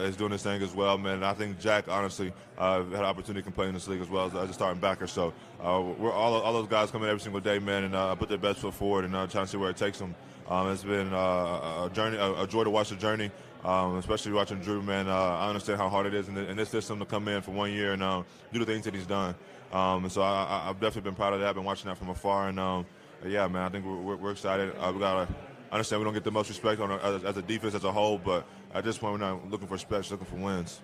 is doing his thing as well, man. And I think Jack, honestly, had an opportunity to play in this league as well as, as a starting backer. So we're all all those guys come in every single day, man, and put their best foot forward and trying to see where it takes them. Um, it's been uh, a journey, a, a joy to watch the journey. Um, especially watching Drue, man. Uh, I understand how hard it is in, the, in, this system to come in for one year and um, do the things that he's done. Um, and so I, have definitely been proud of that. I've been watching that from afar, and um, yeah, man, I think we're, we're excited. Uh, we gotta understand we don't get the most respect on as, as, a defense as a whole, but at this point, we're not looking for respect, looking for wins.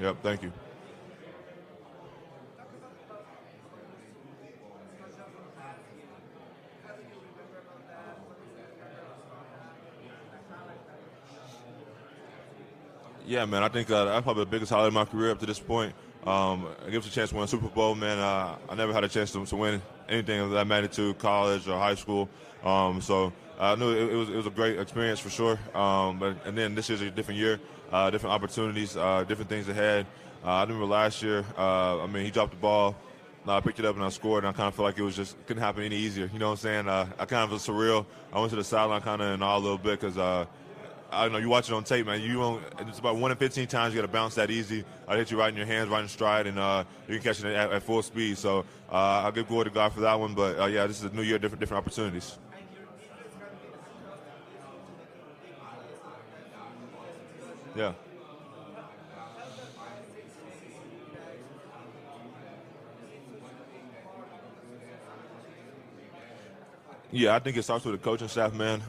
Yep, thank you. Yeah, man. I think uh, that's probably the biggest highlight of my career up to this point. Um, it gives a chance to win a Super Bowl, man. Uh, I never had a chance to, to, win anything of that magnitude, college or high school. Um, so I knew it, it, was, it was a great experience for sure. Um, but and then this is a different year, uh, different opportunities, uh, different things ahead. Uh, I remember last year. Uh, I mean, he dropped the ball. I picked it up and I scored, and I kind of felt like it was just couldn't happen any easier. You know what I'm saying? Uh, I kind of was surreal. I went to the sideline kind of in awe a little bit because I know you watch it on tape, man. You don't. It's about one in fifteen times you got to bounce that easy. I hit you right in your hands, right in stride, and uh, you can catch it at, at full speed. So uh, I'll give glory to God for that one. But uh, yeah, this is a new year, different different opportunities. Yeah. Yeah, I think it starts with the coaching staff, man.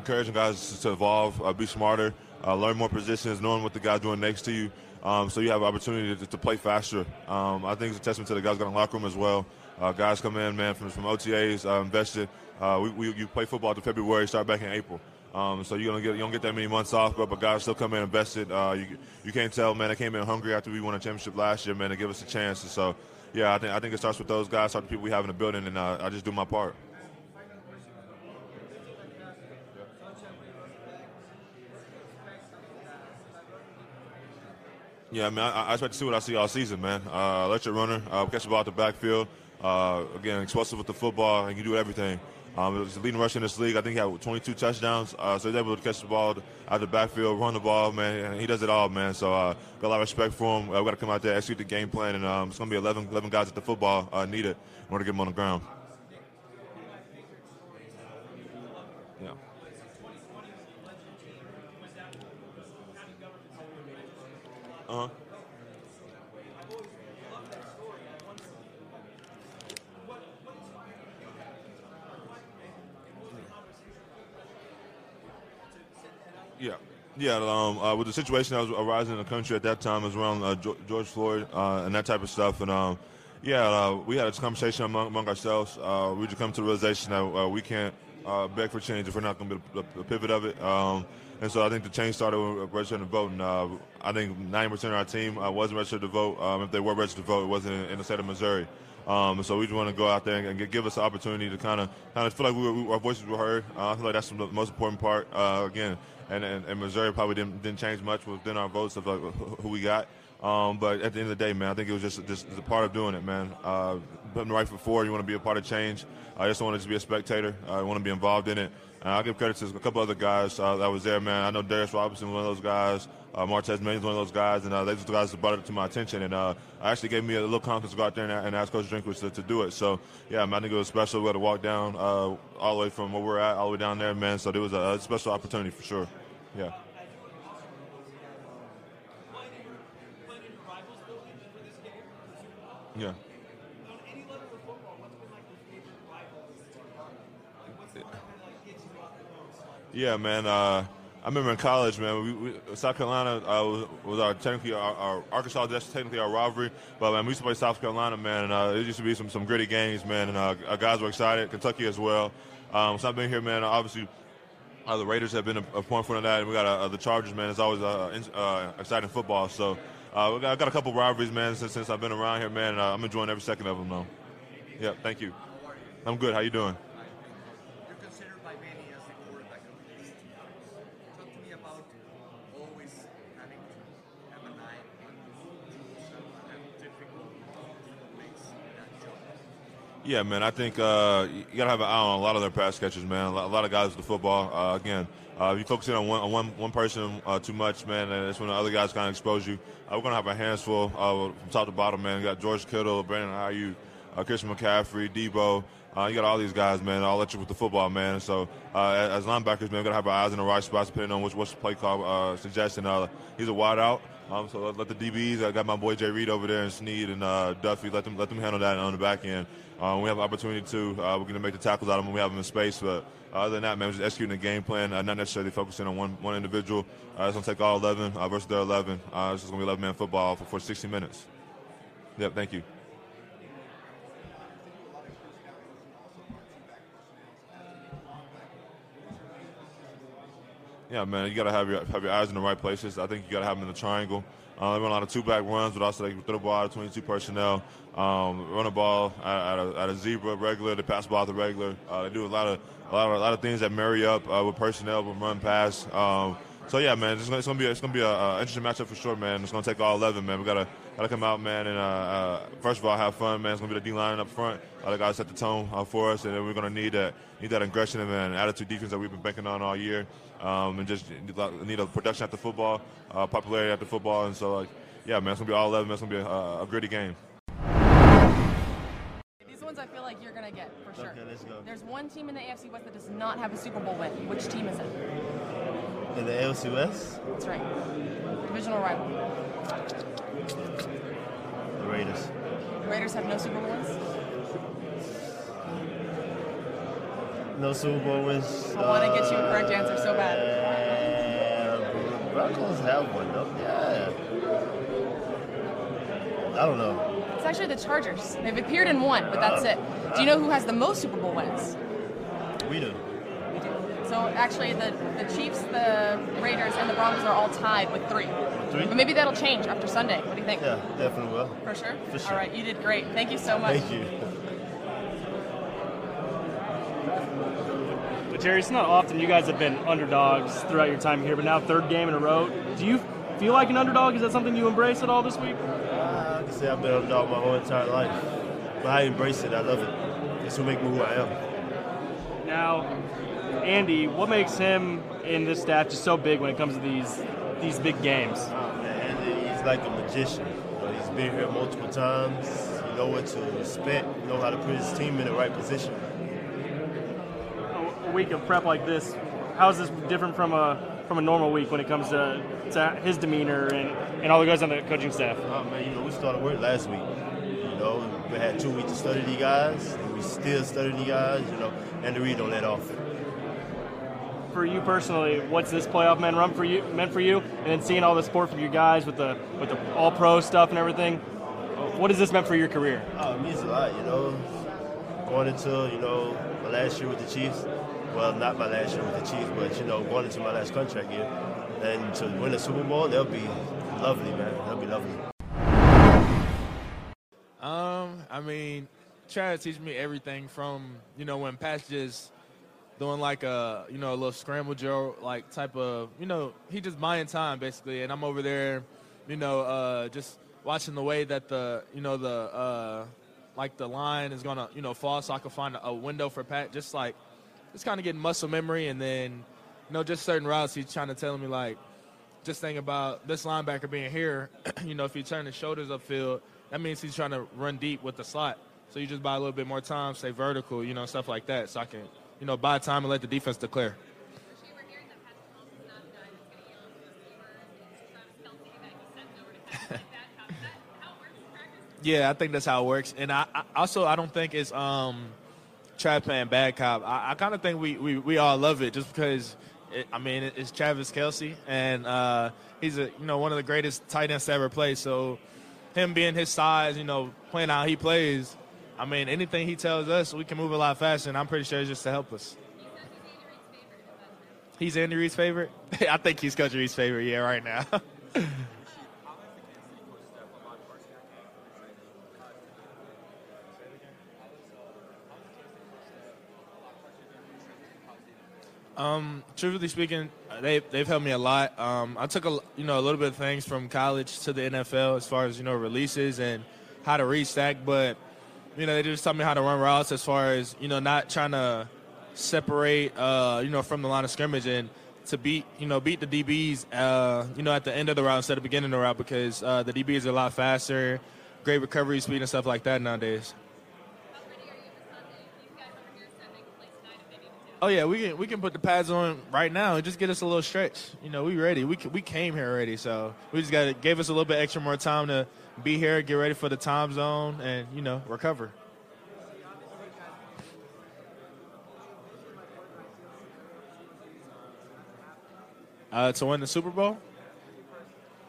Uh, encouraging guys to evolve, uh, be smarter, uh, learn more positions, knowing what the guy's doing next to you, um, so you have an opportunity to, to play faster. Um, I think it's a testament to the guys got in the locker room as well. Uh, guys come in, man, from, from OTAs, uh, invested. Uh, we, we, you play football to February, start back in April. Um, so you're gonna get you don't get that many months off, but, but guys still come in invested. Uh, you you can't tell, man. They came in hungry after we won a championship last year, man, to give us a chance. And so, yeah, I think I think it starts with those guys, start the people we have in the building, and I just do my part. Yeah, I mean, I, I expect to see what I see all season, man. Uh, electric runner, uh, catch the ball at the backfield. Uh, again, explosive with the football, and he can do everything. Um, he's the leading rusher in this league. I think he had 22 touchdowns. Uh, so he's able to catch the ball out the backfield, run the ball, man. he does it all, man. So uh, got a lot of respect for him. Uh, we got to come out there, execute the game plan, and um, it's going to be 11, 11 guys at the football uh, needed in order to get him on the ground. Uh huh. Yeah. Yeah, um, uh, with the situation that was arising in the country at that time, was around uh, George Floyd uh, and that type of stuff. And um, yeah, uh, we had a conversation among, among ourselves. Uh, we just come to the realization that uh, we can't beg for change if we're not going to be the, the, pivot of it. Um, and so I think the change started with registering to vote. And I think 90% of our team wasn't registered to vote. Um, if they were registered to vote, it wasn't in, the state of Missouri. Um, so we just want to go out there and, and give us an opportunity to kind of kind of feel like we we, our voices were heard. Uh, I feel like that's the most important part. Uh, again, and, and, and, Missouri probably didn't, didn't change much within our votes of like, who we got. Um, but at the end of the day, man, I think it was just just a part of doing it, man. Uh, the right forward. You want to be a part of change. I just want to just be a spectator. I want to be involved in it. And I'll give credit to a couple other guys uh, that was there, man. I know Darius Robinson, one of those guys. Uh, Martez Mays, one of those guys, and uh, the guys brought it to my attention, and uh, actually gave me a little confidence to go out there and, and ask Coach Drinkwitz to, to, do it. So, yeah, man, I think it was special. We had to walk down uh, all the way from where we're at, all the way down there, man. So it was a, a special opportunity for sure. Yeah. Yeah. Yeah, man. Uh, I remember in college, man. We, we, South Carolina uh, was, was, our technically our, our, Arkansas. That's technically our rivalry. But man, we used to play South Carolina, man, and uh, it used to be some some gritty games, man. And uh, our guys were excited. Kentucky as well. Um, so I've been here, man. Obviously, uh, the Raiders have been a, a point for that, and we got uh, the Chargers, man. It's always uh, exciting football. So uh, we got, got a couple rivalries, man, since, since I've been around here, man. And, I'm enjoying every second of them, though. Yeah, thank you. I'm good. How you doing? Yeah, man. I think uh, you got to have an eye on a lot of their pass catchers, man. A lot, of guys with the football. Uh, again, uh, if you focus in on one on one, one person uh, too much, man, that's when the other guys kind of expose you. Uh, we're gonna have a hands full uh, from top to bottom, man. We got George Kittle, Brandon Aiyuk, uh, Christian McCaffrey, Deebo. Uh, you got all these guys, man, all electric with the football, man. So uh, as linebackers, man, we got to have our eyes in the right spots depending on which what's the play call uh, suggesting. Uh, he's a wide out. Um, so let, let the DBs. I got my boy Jay Reed over there and Sneed and uh, Duffy. Let them let them handle that on the back end. Um, we have opportunity to. Uh, we're going to make the tackles out of them when we have them in space. But uh, other than that, man, just executing the game plan, uh, not necessarily focusing on one one individual. Uh, it's going to take all 11 uh, versus their 11. Uh, it's just going to be 11 man football for, for 60 minutes. Yep, thank you. Yeah, man, you got to have your have your eyes in the right places. I think you got to have them in the triangle. Uh, they run a lot of two back runs, but also they throw the ball out of 22 personnel, um, run the ball at, at, a, at, a, zebra regular, they pass the ball to regular. Uh, they do a lot of a lot of, a lot of things that marry up uh, with personnel, with run pass. Um, so yeah, man, it's gonna, it's gonna be a, it's gonna be an interesting matchup for sure, man. It's gonna take all 11, man. We gotta gotta come out, man, and uh, uh, first of all have fun, man. It's gonna be the D line up front. Uh, they gotta set the tone uh, for us, and then we're gonna need that need that aggression and attitude defense that we've been banking on all year, um, and just need a production at the football, uh, popularity at the football, and so like, yeah, man, it's gonna be all 11. Man. It's gonna be a, a gritty game. These ones I feel like you're gonna get for sure. Okay, let's go. There's one team in the AFC West that does not have a Super Bowl win. Which team is it? In the AFC West? That's right. Divisional rival. The Raiders. The Raiders have no Super Bowl No Super Bowl wins. I want to get you a correct answer so bad. Uh, Broncos have one, though. Yeah. I don't know. It's actually the Chargers. They've appeared in one, but that's it. Do you know who has the most Super Bowl wins? We do. So actually, the, the Chiefs, the Raiders, and the Broncos are all tied with three. Three? But maybe that'll change after Sunday. What do you think? Yeah, definitely will. For sure? For sure. All right, you did great. Thank you so much. Thank you. But Jerry, it's not often you guys have been underdogs throughout your time here, but now third game in a row. Do you feel like an underdog? Is that something you embrace at all this week? Uh, I can say I've been an underdog my whole entire life, but I embrace it. I love it. It's what makes me who I am. Now, Andy, what makes him in this staff just so big when it comes to these these big games? Oh, man, Andy, he's like a magician. He's been here multiple times. You know what to expect. You know how to put his team in the right position. A week of prep like this, how is this different from a from a normal week when it comes to, to his demeanor and, and all the guys on the coaching staff? Oh man, you know we started work last week. You know we had two weeks to study these guys, and we still study these guys. You know, and the read don't let off. For you personally, what's this playoff man run for you meant for you? And then seeing all the support from you guys with the with the all pro stuff and everything, what has this meant for your career? Oh, it means a lot. You know, going into you know my last year with the Chiefs. Well, not my last year with the Chiefs, but you know, going into my last contract year, and to win a Super Bowl, that'll be lovely, man. That'll be lovely. Um, I mean, to teach me everything from you know when Pat's just doing like a you know a little scramble drill like type of you know he just buying time basically, and I'm over there, you know, uh, just watching the way that the you know the uh, like the line is gonna you know fall, so I can find a window for Pat, just like just kind of getting muscle memory, and then you know just certain routes he's trying to tell me like just think about this linebacker being here. you know, if he turn his shoulders upfield, that means he's trying to run deep with the slot. So you just buy a little bit more time, stay vertical, you know, stuff like that. So I can, you know, buy time and let the defense declare. yeah, I think that's how it works. And I, I also I don't think it's um Trav playing bad cop. I, I kind of think we, we, we all love it just because it, I mean, it's Travis Kelce, and uh, he's a you know one of the greatest tight ends to ever play. So him being his size, you know, playing how he plays, I mean, anything he tells us, we can move a lot faster, and I'm pretty sure it's just to help us. He's Andy Reid's favorite. I think he's Coach Reid's favorite. Yeah, right now. Um, truthfully speaking, they they've helped me a lot. Um, I took a you know a little bit of things from college to the NFL as far as you know releases and how to read stack, but you know they just taught me how to run routes as far as you know not trying to separate uh, you know from the line of scrimmage and to beat you know beat the DBs uh, you know at the end of the route instead of beginning the route because uh, the DBs are a lot faster, great recovery speed and stuff like that nowadays. Oh yeah, we can we can put the pads on right now and just get us a little stretch. You know, we ready. We we came here already, so we just got gave us a little bit extra more time to be here, get ready for the time zone, and you know recover. Uh, to win the Super Bowl?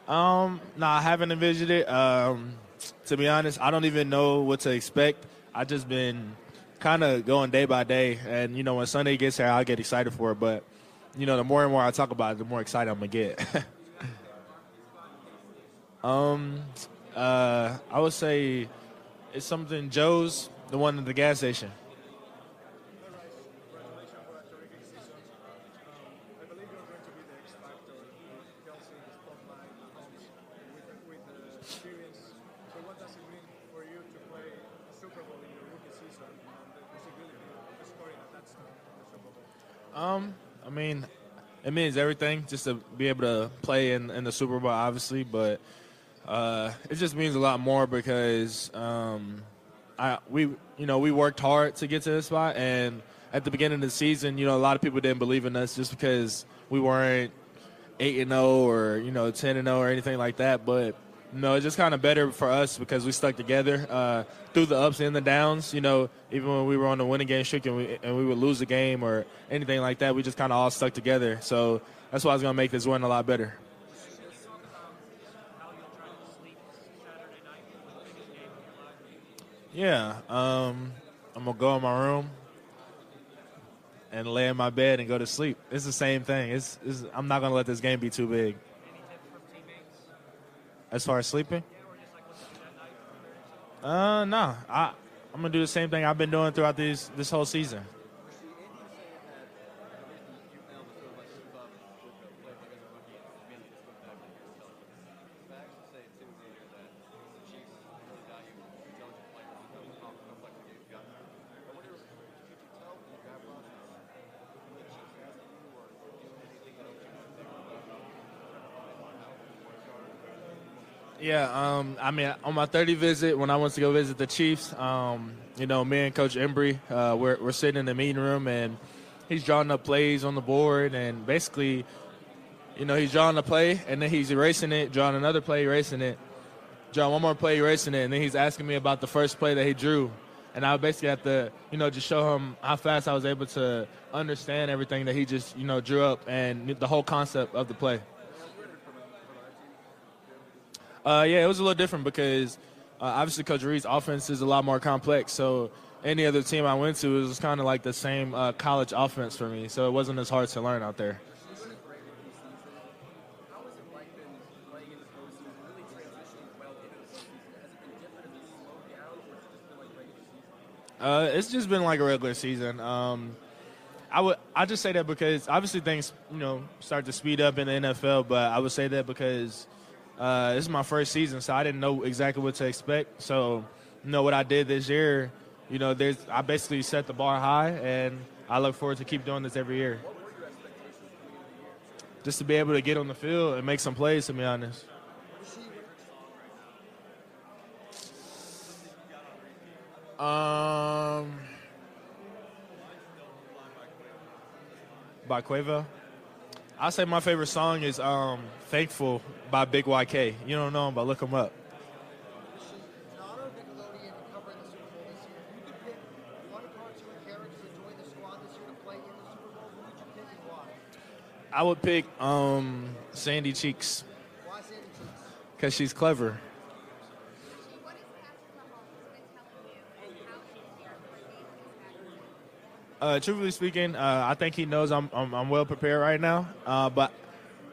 Um, no, I haven't envisioned it. Um, to be honest, I don't even know what to expect. I just been kind of going day by day, and you know when Sunday gets here, I'll get excited for it. But you know, the more and more I talk about it, the more excited I'm gonna get. um, uh, I would say it's something Joe's, the one at the gas station. Um, I mean, it means everything just to be able to play in, in the Super Bowl, obviously, but uh, it just means a lot more because um, I we you know we worked hard to get to this spot, and at the beginning of the season, you know, a lot of people didn't believe in us just because we weren't eight and zero or you know ten and zero or anything like that, but no, it's just kind of better for us because we stuck together uh, through the ups and the downs. You know, even when we were on the winning game streak and we, and we would lose a game or anything like that, we just kind of all stuck together. So that's why it's going to make this win a lot better. Yeah, um, I'm gonna go in my room and lay in my bed and go to sleep. It's the same thing. It's, it's I'm not gonna let this game be too big. As far as sleeping? Uh, no. I I'm gonna do the same thing I've been doing throughout this this whole season. Yeah, um, I mean, on my 30 visit, when I went to go visit the Chiefs, um, you know, me and Coach Embree, uh, we're, we're sitting in the meeting room, and he's drawing up plays on the board, and basically, you know, he's drawing a play, and then he's erasing it, drawing another play, erasing it, drawing one more play, erasing it, and then he's asking me about the first play that he drew. And I basically have to, you know, just show him how fast I was able to understand everything that he just, you know, drew up and the whole concept of the play. Uh, yeah, it was a little different because uh, obviously Coach Reid's offense is a lot more complex. So any other team I went to, it was kind of like the same uh, college offense for me. So it wasn't as hard to learn out there. Uh, it's just been like a regular season. Um, I would I just say that because obviously things you know start to speed up in the NFL, but I would say that because uh, this is my first season, so I didn't know exactly what to expect. So, you know what I did this year, you know, there's I basically set the bar high, and I look forward to keep doing this every year. Just to be able to get on the field and make some plays, to be honest. Um, by Quavo. I say my favorite song is um, "Thankful" by Big YK. You don't know him, but look him up. I would pick um, Sandy Cheeks because she's clever. Uh, truthfully speaking, uh, I think he knows I'm, I'm, I'm well prepared right now. Uh, but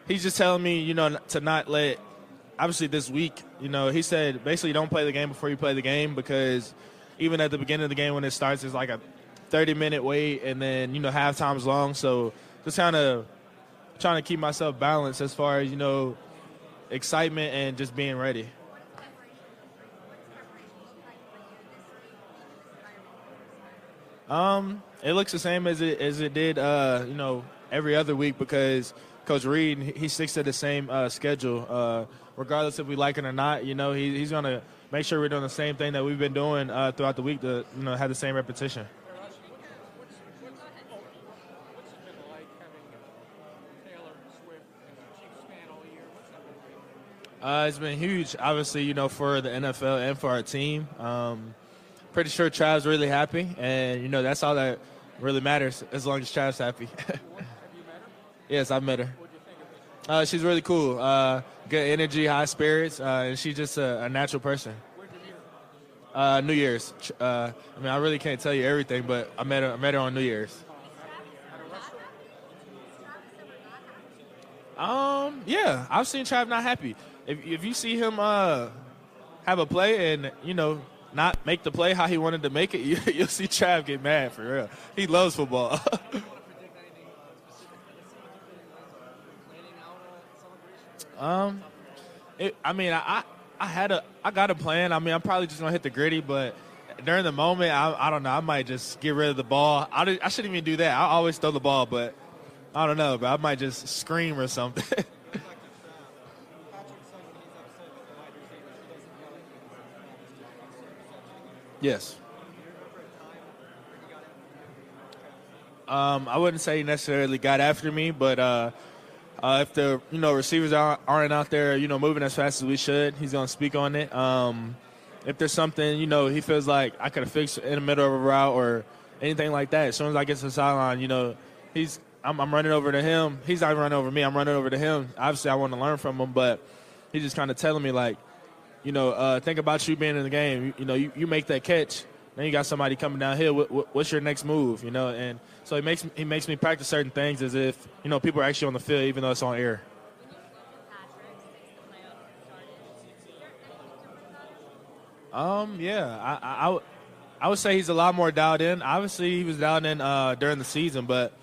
he's just telling me, you know, to not let. Obviously, this week, you know, he said basically don't play the game before you play the game because even at the beginning of the game when it starts, it's like a 30 minute wait, and then you know halftime's long. So just kind of trying to keep myself balanced as far as you know excitement and just being ready. Um, it looks the same as it as it did, uh, you know, every other week because Coach Reid he sticks to the same uh, schedule, uh, regardless if we like it or not. You know, he, he's gonna make sure we're doing the same thing that we've been doing uh, throughout the week to you know have the same repetition. Uh, it's been huge, obviously, you know, for the NFL and for our team. Um, pretty sure Trav's really happy, and you know that's all that really matters as long as Trav's happy. yes, I've met her. Uh, she's really cool. Uh, good energy, high spirits, uh, and she's just a, a natural person. Uh, New Year's. Uh, I mean, I really can't tell you everything, but I met her. I met her on New Year's. Um, yeah, I've seen Trav not happy. If if you see him uh have a play and you know not make the play how he wanted to make it, you, you'll see Trav get mad for real. He loves football. um, it, I mean, I, I I had a I got a plan. I mean, I'm probably just gonna hit the Griddy, but during the moment, I, I don't know. I might just get rid of the ball. I, I shouldn't even do that. I always throw the ball, but I don't know. But I might just scream or something. yes. Um, I wouldn't say he necessarily got after me, but uh, uh, if the you know receivers aren't, aren't out there, you know, moving as fast as we should, he's gonna speak on it. Um, if there's something you know he feels like I could have fixed in the middle of a route or anything like that, as soon as I get to the sideline, you know, he's I'm, I'm running over to him. He's not running over me. I'm running over to him. Obviously, I want to learn from him, but he's just kind of telling me like, you know, uh, think about you being in the game. You, you know, you, you make that catch, then you got somebody coming downhill. What, what, what's your next move? You know, and so he makes he makes me practice certain things as if you know people are actually on the field, even though it's on air. Um, yeah, I, I, I, would- I would say he's a lot more dialed in. Obviously, he was dialed in uh, during the season, but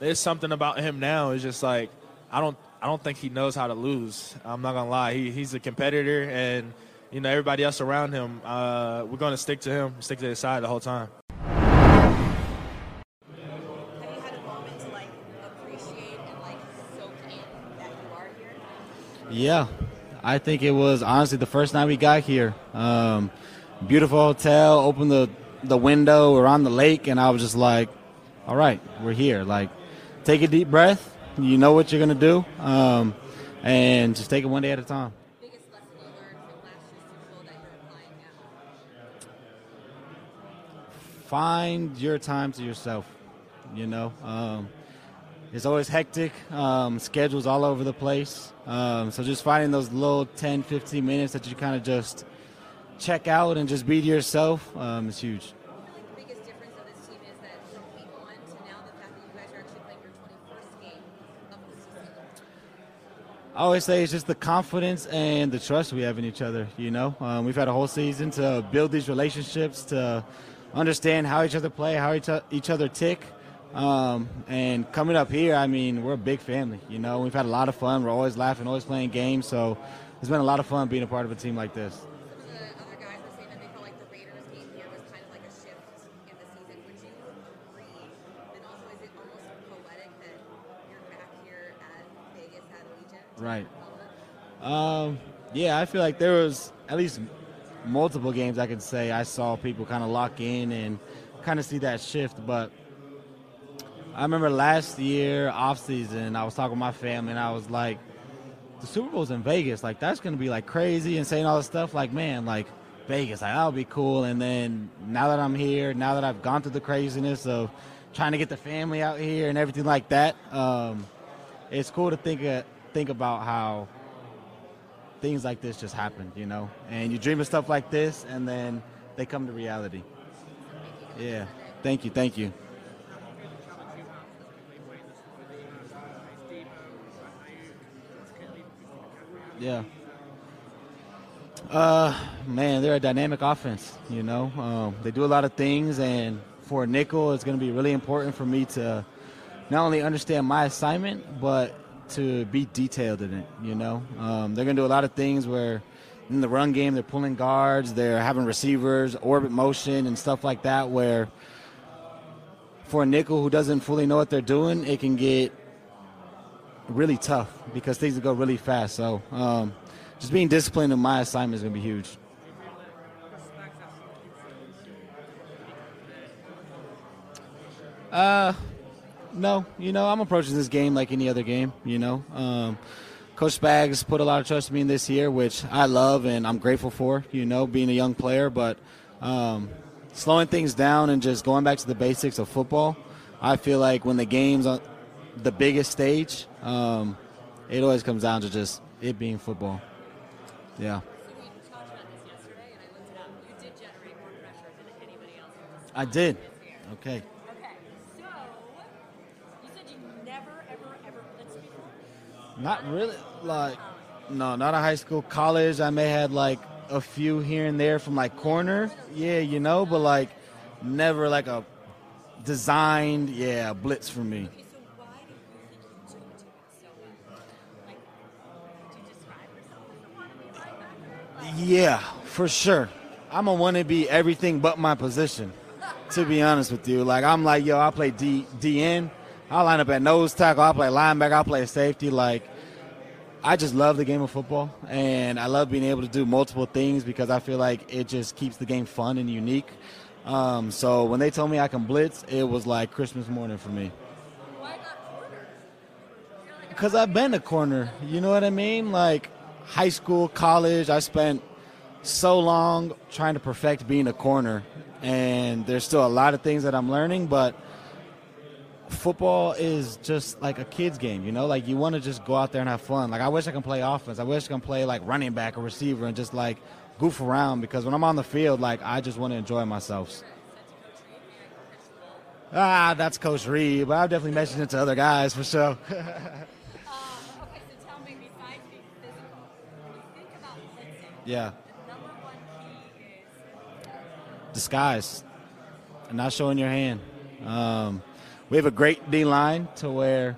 there's something about him now. It's just like I don't, I don't think he knows how to lose. I'm not gonna lie. He, he's a competitor, and you know everybody else around him. Uh, we're gonna stick to him, stick to his side the whole time. Yeah, I think it was honestly the first night we got here. Um, beautiful hotel, opened the the window, we're on the lake, and I was just like, "All right, we're here." Like, take a deep breath. You know what you're gonna do, um, and just take it one day at a time. Find your time to yourself. You know, um, it's always hectic. Um, schedules all over the place. Um, so just finding those little 10, 15 minutes that you kind of just check out and just be to yourself um, is huge. I always say it's just the confidence and the trust we have in each other. You know, um, we've had a whole season to build these relationships, to understand how each other play, how each, each other tick. Um, and coming up here, I mean, we're a big family. You know, we've had a lot of fun. We're always laughing, always playing games. So it's been a lot of fun being a part of a team like this. Right. Um, yeah, I feel like there was at least multiple games I could say I saw people kind of lock in and kind of see that shift. But I remember last year off season, I was talking with my family and I was like, the Super Bowl's in Vegas. Like that's gonna be like crazy and saying all this stuff. Like man, like Vegas, like that'll be cool. And then now that I'm here, now that I've gone through the craziness of trying to get the family out here and everything like that, um, it's cool to think uh, think about how things like this just happen, you know. And you dream of stuff like this, and then they come to reality. Yeah. Thank you. Thank you. Yeah. Uh, man, they're a dynamic offense. You know, um, they do a lot of things, and for a nickel, it's going to be really important for me to not only understand my assignment, but to be detailed in it. You know, um, they're going to do a lot of things where in the run game they're pulling guards, they're having receivers, orbit motion, and stuff like that. Where for a nickel who doesn't fully know what they're doing, it can get really tough because things go really fast. So um, just being disciplined in my assignment is going to be huge. Uh, no, you know, I'm approaching this game like any other game. You know, um, Coach Spags put a lot of trust in me this year, which I love and I'm grateful for. You know, being a young player, but um, slowing things down and just going back to the basics of football. I feel like when the game's on the biggest stage, um, it always comes down to just it being football. Yeah. I did. Okay. Not really. Like, no, not a high school. College, I may had like a few here and there from like corner. Yeah, you know, but like never like a designed, yeah, blitz for me. Yeah, for sure. I'm a want to be everything but my position. To be honest with you, like I'm like, yo, I play D DN. I line up at nose tackle. I play linebacker. I play safety. Like, I just love the game of football, and I love being able to do multiple things because I feel like it just keeps the game fun and unique. Um, so when they told me I can blitz, it was like Christmas morning for me. Because I've been a corner. You know what I mean? Like high school, college, I spent so long trying to perfect being a corner, and there's still a lot of things that I'm learning, but football is just like a kid's game, you know? Like you want to just go out there and have fun. Like I wish I can play offense. I wish I can play like running back or receiver and just like goof around because when I'm on the field, like I just want to enjoy myself. Ah, that's Coach Reid, but I've definitely mentioned it to other guys for sure. yeah. Disguise. And not showing your hand. Um, we have a great D line to where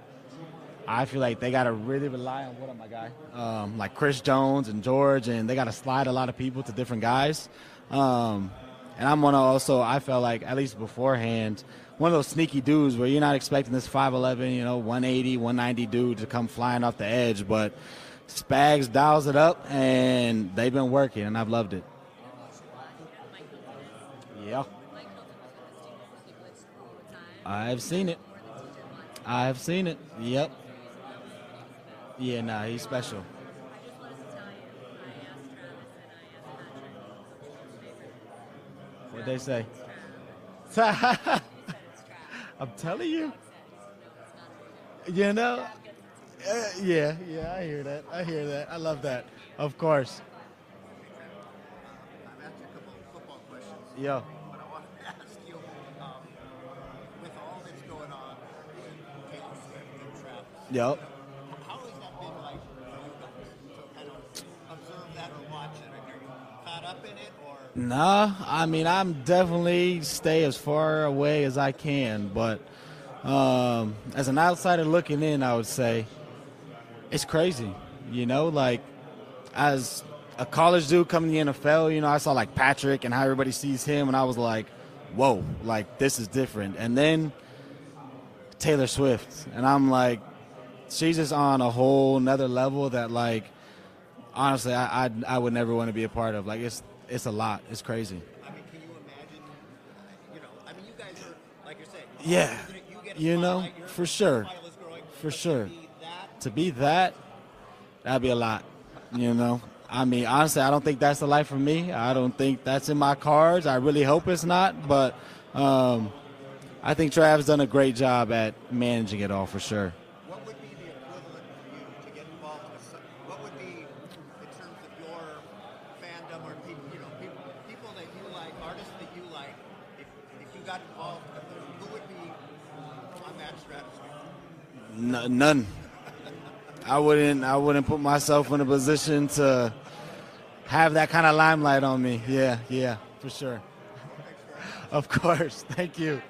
I feel like they got to really rely on what my guy, um, like Chris Jones and George, and they got to slide a lot of people to different guys. Um, and I'm one of also I felt like at least beforehand one of those sneaky dudes where you're not expecting this 5'11, you know, 180, 190 dude to come flying off the edge, but Spags dials it up, and they've been working, and I've loved it. Yeah. I've seen it. I've seen it. Yep. Yeah, nah, he's special. What'd they say? I'm telling you. You know? Uh, yeah, yeah, I hear that. I hear that. I love that. Of course. Yeah. Yep. How has that been like for you guys to kind of observe that or watch it? Are you caught up in it or? Nah, I mean I'm definitely stay as far away as I can, but um, as an outsider looking in, I would say it's crazy. You know, like as a college dude coming to the NFL, you know, I saw like Patrick and how everybody sees him, and I was like, whoa, like this is different. And then Taylor Swift, and I'm like, she's just on a whole nother level that like honestly I, I I would never want to be a part of. Like it's it's a lot. It's crazy. I mean, can you imagine? You know, I mean, you guys are like you're saying. Yeah. You, You know, for sure. For sure. To be that, that'd be a lot. You know? I mean, honestly, I don't think that's the life for me. I don't think that's in my cards. I really hope it's not, but um, I think Trav's done a great job at managing it all for sure. What would be the equivalent for you to get involved with? some- What would be in terms of your fandom or people, you know, people, people that you like, artists that you like? If, if you got involved with them, who would be on that stratosphere? N- none. I wouldn't. I wouldn't put myself in a position to have that kind of limelight on me. Yeah, yeah, for sure. Of course. Thank you.